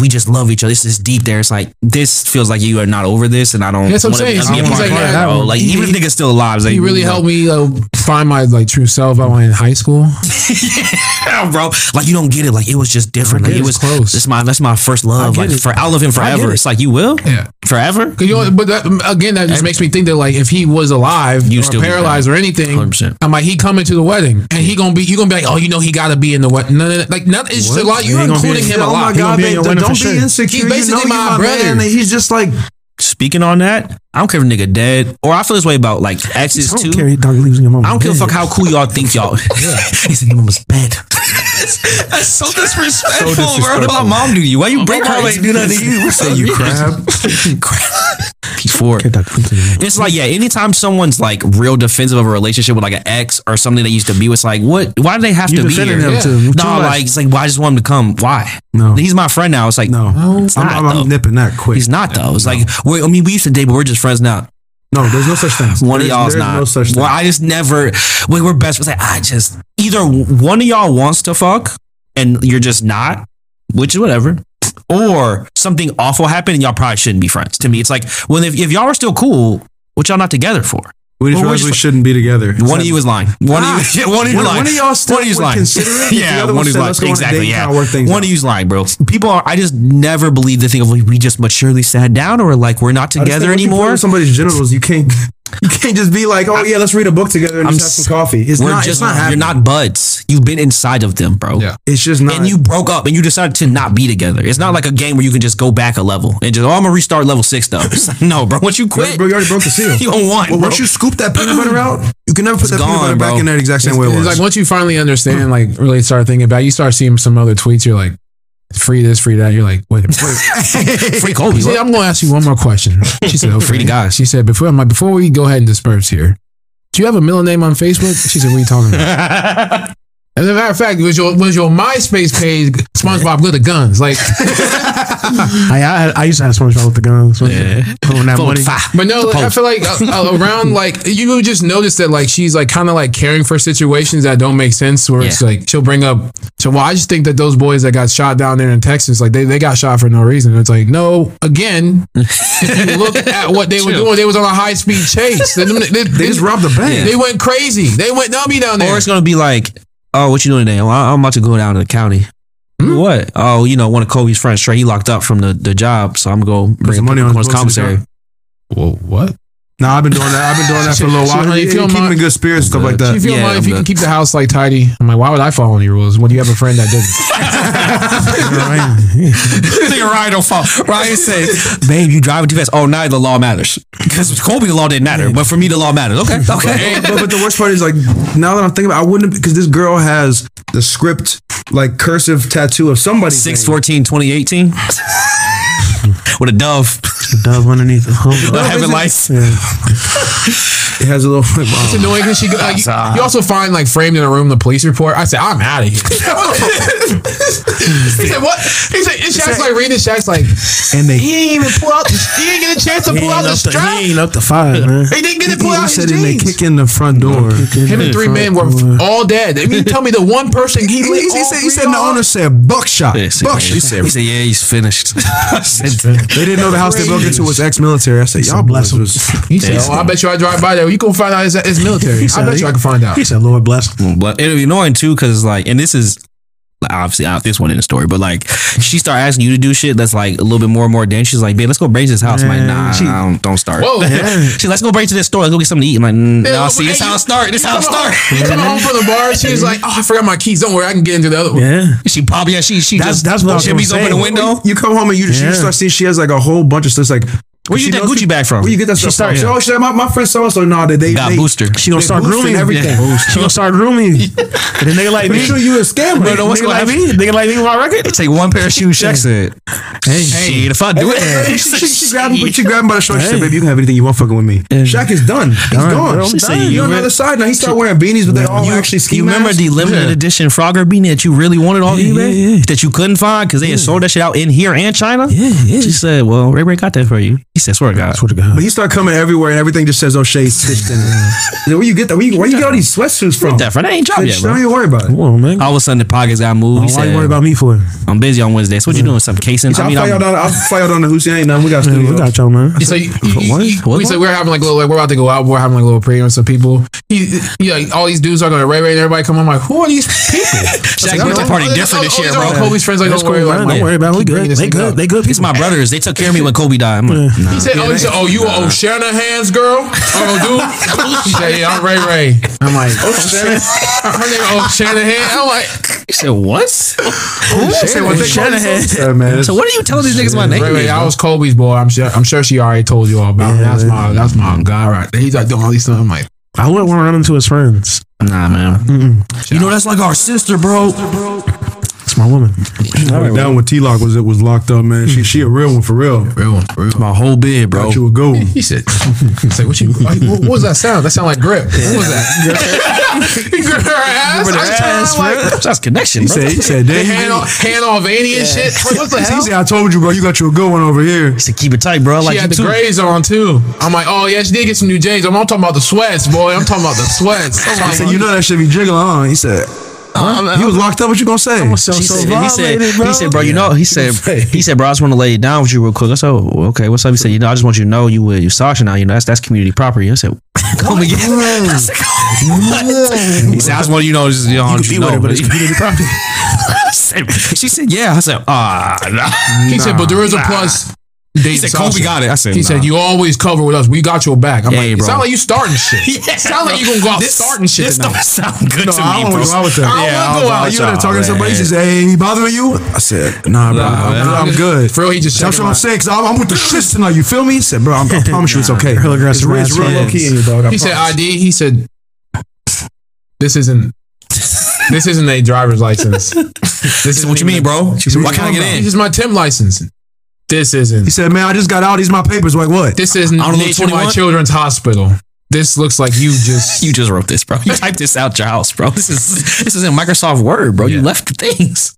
we just love each other. This is deep there. It's like this feels like you are not over this, and I don't. That's what I'm saying. be a part like, yeah, bro. Like, He- even if niggas still alive, like, He really you know, helped me uh, find my like true self. I went in high school. (laughs) Yeah, bro. Like you don't get it. Like it was just different. Like it was close. This my that's my first love. Like it. for I love him forever. it. It's like you will. Yeah. Forever. You know, but that, again, that just makes me think that like if he was alive, You or still paralyzed or anything, 100%. I'm like he coming to the wedding and he gonna be you gonna be like oh you know he gotta be in the wedding. No, no, no, like not, it's just a lot. You're He be including in- him a Oh lot. my God, be babe, don't be sure. insecure. He's You know basically my brother. Man, and he's just like, Speaking on that, I don't care if a nigga dead or I feel this way about like exes I don't too. care. Dog your. I don't give a fuck how cool y'all think y'all. (laughs) (laughs) He's in your mama's bed. (laughs) That's so disrespectful, bro. What did my mom do to you? Why you oh, break her? ain't do nothing to you. What say you crab? (laughs) P4. It's like, yeah, anytime someone's like real defensive of a relationship with like an ex or something they used to be, with, it's like, what? Why do they have You to be defending here? him Yeah. too. Too No, much. like it's like, why I just want him to come? Why? No. he's my friend now. It's like, No, it's I'm, not. I'm. I'm nipping that quick. He's not though. It's like, we I mean, we used to date, but we're just friends now. No, there's no such thing. One There's- of y'all's there's not. no such thing. Well, I just never. We were best. It's like I just either one of y'all wants to fuck and you're just not, which is whatever, or something awful happened and y'all probably shouldn't be friends. To me, it's like, well, if, if y'all are still cool, what y'all not together for? we just Well, realized we shouldn't be together. One of you is lying. One Ah. (laughs) of you, one of you lying. One of y'all still (laughs) one of you's lying. yeah, one of you's lying. "Let's on Exactly. Yeah, one out." of you's lying, bro. People are. I just never believe the thing of like, we just maturely sat down or like we're not together think when you play anymore. Somebody's genitals, you can't. (laughs) You can't just be like, oh yeah, let's read a book together and I'm just have some coffee. It's We're not. just it's not you're not buds. You've been inside of them, bro. Yeah. It's just not. And you broke up and you decided to not be together. It's not like a game where you can just go back a level and just, oh, I'm gonna restart level six though. (laughs) Like, no, bro. Once you quit, bro, you already broke the seal. (laughs) you don't want, Well, bro. once you scoop that peanut butter (clears throat) out, you can never put that peanut gone, butter back in that exact same way it It's like once you finally understand, like really start thinking about, it, you start seeing some other tweets. You're like, free this, free that. You're like, wait a minute. (laughs) Free Kobe. She said, bro. I'm going to ask you one more question. She said, okay. Free the guys. She said, before I'm like, before we go ahead and disperse here, do you have a middle name on Facebook? She said, what are you talking about? (laughs) As a matter of fact, was your was your MySpace page SpongeBob with the guns? Like, (laughs) I, I I used to have SpongeBob with the guns. Yeah. Pulling that Full money. but no, I feel like uh, uh, around like you would just notice that like she's like kind of like caring for situations that don't make sense. Where it's like she'll bring up. So well, I just think that those boys that got shot down there in Texas, like they, they got shot for no reason. It's like no, again, (laughs) if you look at what they were doing, they was on a high speed chase. They, they, they just robbed the bank. They went crazy. They went dummy down there. Or it's gonna be like, oh, what you doing today? Well, I'm about to go down to the county. Hmm? What? Oh, you know, one of Kobe's friends, Trey, he locked up from the, the job, so I'm gonna go bring some money on his his books to the commissary. Whoa, what? Nah, I've been doing that. I've been doing that for a little (laughs) She- while. she- if you Keep don't him in good spirits, stuff like Do you that. feel Yeah, mind if I'm you can keep the house like tidy? I'm like, why would I follow any rules when you have a friend that didn't? (laughs) Nigga Ryan don't fall. Ryan said, "Babe, you driving too fast." Oh, now the law matters because Kobe the law didn't matter, but for me the law matters. Okay, okay. but, but the worst part is like now that I'm thinking about, it, I wouldn't because this girl has the script like cursive tattoo of somebody. 6 14 2018 with a dove, A Dove underneath the home. a heaven lights. It has a little. Like, It's annoying because she. Like, you, uh, you also find like framed in a room the police report. I said, I'm out of here. (laughs) he said, what? He said, and Shaq's like reading. Shaq's like, and they he didn't even pull out. The, he didn't get a chance to pull out ain't, the up to, strap. he ain't up to five, man. He didn't get to pull he out his said and they kick in the front door. Him and three men were all dead. I mean, tell me the one person he He, lit he said, he said the owner said buckshot. Yeah, buckshot. he said, "Yeah, he's finished." (laughs) They didn't know the house they broke into was ex-military. I said, y'all bless bless him. was. (laughs) He said, oh, I bet you I drive by there. You can find out it's, it's military. I bet you I can find out. He said, Lord bless him. but it'll be annoying too because like, and this is like, obviously out this one in the story, but like she start asking you to do shit that's like a little bit more and more dense. She's like, "Babe, let's go break to this house." I'm like, "Nah, she- don't, don't start." Whoa. (laughs) She's let's go break to this store. Let's go get something to eat. I'm like, "Mm, Yeah, "No, look, see, this hey, how you- it start. This how it start." (laughs) home- Coming home from the bar, she was like, "Oh, I forgot my keys. Don't worry, I can get into the other one." Yeah. She probably yeah, she she That's- just that's what she was open the window. You come home and you, Yeah. you start seeing she has like a whole bunch of stuff. It's like, Where you get that Gucci people- bag from? Where you get that She stuff from? started- She, oh, she, my, my friend so oh, and so. No, they they Got they, booster. She gonna start grooming everything. She gonna start grooming you. And then nigga like me. Make sure you a scammer. Bro, know what's nigga gonna like happen? me. Nigga like me with my record. They Take one pair of shoes. Shaq said, "Hey, shit, if I do it, she, she, she grabbed him, she grabbed him by the shoulder. She said, "Baby, you can have anything you want fucking with me." Shaq is done. He's Done, gone. bro, I'm She's done. You on the other side now. He started wearing beanies, but they all You, actually ski you remember the limited edition Frogger beanie that you really wanted off Yeah, eBay yeah, yeah. that you couldn't find because they had sold that shit out in here and China? Yeah, yeah. She said, "Well, Ray Ray got that for you." He said, "Swear to God." Swear to God. But he started coming everywhere, and everything just says oh, O'Shea stitched in it. Where you get that? Where you, where you get all these sweatsuits from? That for that ain't dropped yet, Bitch, bro. Don't even worry about it. Come on, man. All of a sudden, the pockets got moved. He Why you said, worry about me for? it? "I'm busy on Wednesday." So what you doing? Some casing? So I I'll mean, fly y'all I'm, down. I'll fly y'all down to Houston. Ain't nothing. We got Man, studio. we got y'all, man. So you, you, What? you- What? we said we're having like a little, like we're about to go out. We're having like a little pre with some people. He, you know, all these dudes are going to Ray Ray and everybody come. I'm like, who are these people? (laughs) Shaq birthday oh, party oh, different this year, These all bro. Kobe's friends. Like, That's don't cool, worry, man. like, Don't worry about it. We keep bringing good. this They thing good. up. They good It's people. my brothers. They took care of me when Kobe died. I'm like, nah. He said, "Oh, he said, oh, you a O'Shanahan's girl? Oh, dude." (laughs) He said, "Yeah, I'm Ray Ray." I'm like, "O'Shanahan." Her name O'Shanahan. I'm like, He said, "What?" Say what they call Shanahan. themselves. Yeah, man. So what are you telling these niggas my name? Ray Ray, is, I was Kobe's boy. I'm sure. I'm sure she already told you all about. him. That's my. That's my guy right there. He's like doing all these stuff. I'm like, I wouldn't want to run into his friends. Nah, man. You know that's like our sister, bro. It's my woman. Down with T Lock was it was locked up, man. She she a real one for real. real one, for real. My whole bid, bro. Thought you a go. He said, he said, what you, what, what was that sound? That sound like grip. What was that? (laughs) he gripped her ass. I was trying to, like, That's connection, He bro. said he said the damn. hand, all, hand all veiny and shit. What the (laughs) He hell? said I told you, bro. You got you a good one over here. He said, keep it tight, bro. I She like you had the too. grays on too. I'm like, oh yeah, she did get some new J's. I'm, I'm talking about the sweats, boy. I'm talking about the sweats. I'm He said you know that shit be jiggling, huh? He said he was locked up. What you gonna say? So, He so said, he said, bro. he said, bro, you know, he said, he said, bro, I just want to lay it down with you real quick. I said, oh, okay, what's up? He said, you know, I just want you to know you with your Sasha now. You know, that's that's community property. I said, (laughs) come again. (laughs) I said. He said, I just want you to know, just, you know, You just can know. but it's community (laughs) property. Said- she said, yeah. I said, ah, nah. he said, but there is a plus. He said Sasha. Kobe got it. I said He nah. said you always cover with us. We got your back. I'm Hey, like, bro. sound like you starting shit. (laughs) (laughs) Yeah, sound like you gonna go out this, starting shit This tonight. don't sound good No, to I me, don't bro. want to go out with that. I Yeah, wanna I go out you there talking to somebody. He man. says, "Hey, he bothering you?" I said, "Nah, bro, I'm, man. I'm good." For real, he just That's checking what I'm saying. Cause I'm, I'm with the shits tonight. You feel me? He said, "Bro, I'm, I promise you, it's (laughs) okay." It's, real- it's real low key in you, dog. I He said promise. ID. He said, "This isn't. This isn't a driver's license. This is What you mean, bro? Why can't I get in? This is my Tim license. This isn't. He said, "Man, I just got out. These my papers. Like what?" This isn't I don't know, Nationwide Children's Hospital. This looks like you (laughs) just. You just wrote this, bro. You typed this out your house, bro. This is this is in Microsoft Word, bro. You left the things.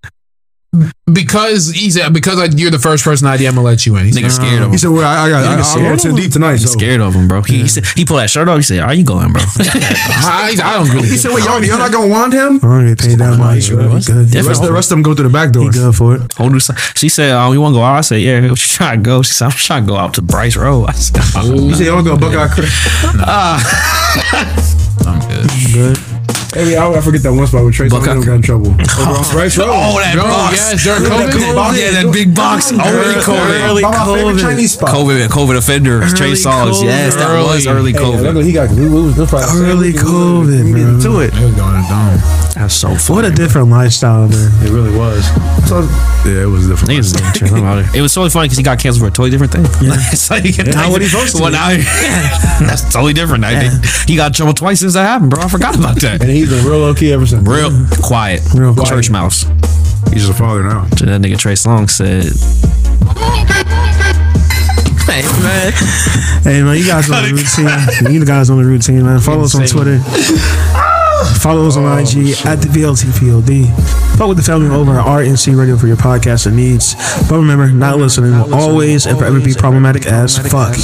Because he said because I, you're the first person ID. I'm gonna let you in. He's Nigga scared of him. He said, "Well, I, I got. I, I'm going to deep tonight." He's So. scared of him, bro. He, he said he pulled that shirt off. He said, "Are you going, bro?" (laughs) I, I don't really. He said, "Wait, y'all, y'all not gonna want him?" I don't get paid that much. sure bro. was. Good. The rest, the rest of them go through the back door. He good for it. Whole new She said, "Oh, you want to go out?" I said, "Yeah." What you trying to go? She said, "I'm trying to go out to Bryce Road." I said, He said, "Y'all go Buckeye (laughs) Creek." (laughs) I'm good. Good. Hey, I, I forget that one spot with Trace. Buckeye- Buckeye got in trouble. Over on Bryce Road. "Oh, that Bro, box." yes, during That big COVID. Yeah, that big box. Early COVID. early By my favorite COVID. Chinese spot. COVID, COVID offender. Trey Songz. COVID. Yes, that was Early. early Hey, COVID. he got we, we was this Early COVID, We getting bro. to it. It was going to dome. That's so funny. What a different lifestyle, man. It really was. So, yeah, it was different. Niggas is doing shit. I'm out of here. It was so funny because he got canceled for a totally different thing. (laughs) it's like, Not what he's supposed to Well, do. now, (laughs) that's totally different. I think he got in trouble twice since that happened, bro. I forgot about that. And he's been real low key ever since. Real quiet. Real Church mouse. He's just a father now. So that nigga Trey Song said, Hey, man. Hey man, you guys on the routine. You guys on the routine, man. Follow us on Twitter. Follow us on oh, IG at the BLTPOD. Fuck with the family over at RNC Radio for your podcast and needs. But remember, not listening will always and forever be problematic as fuck.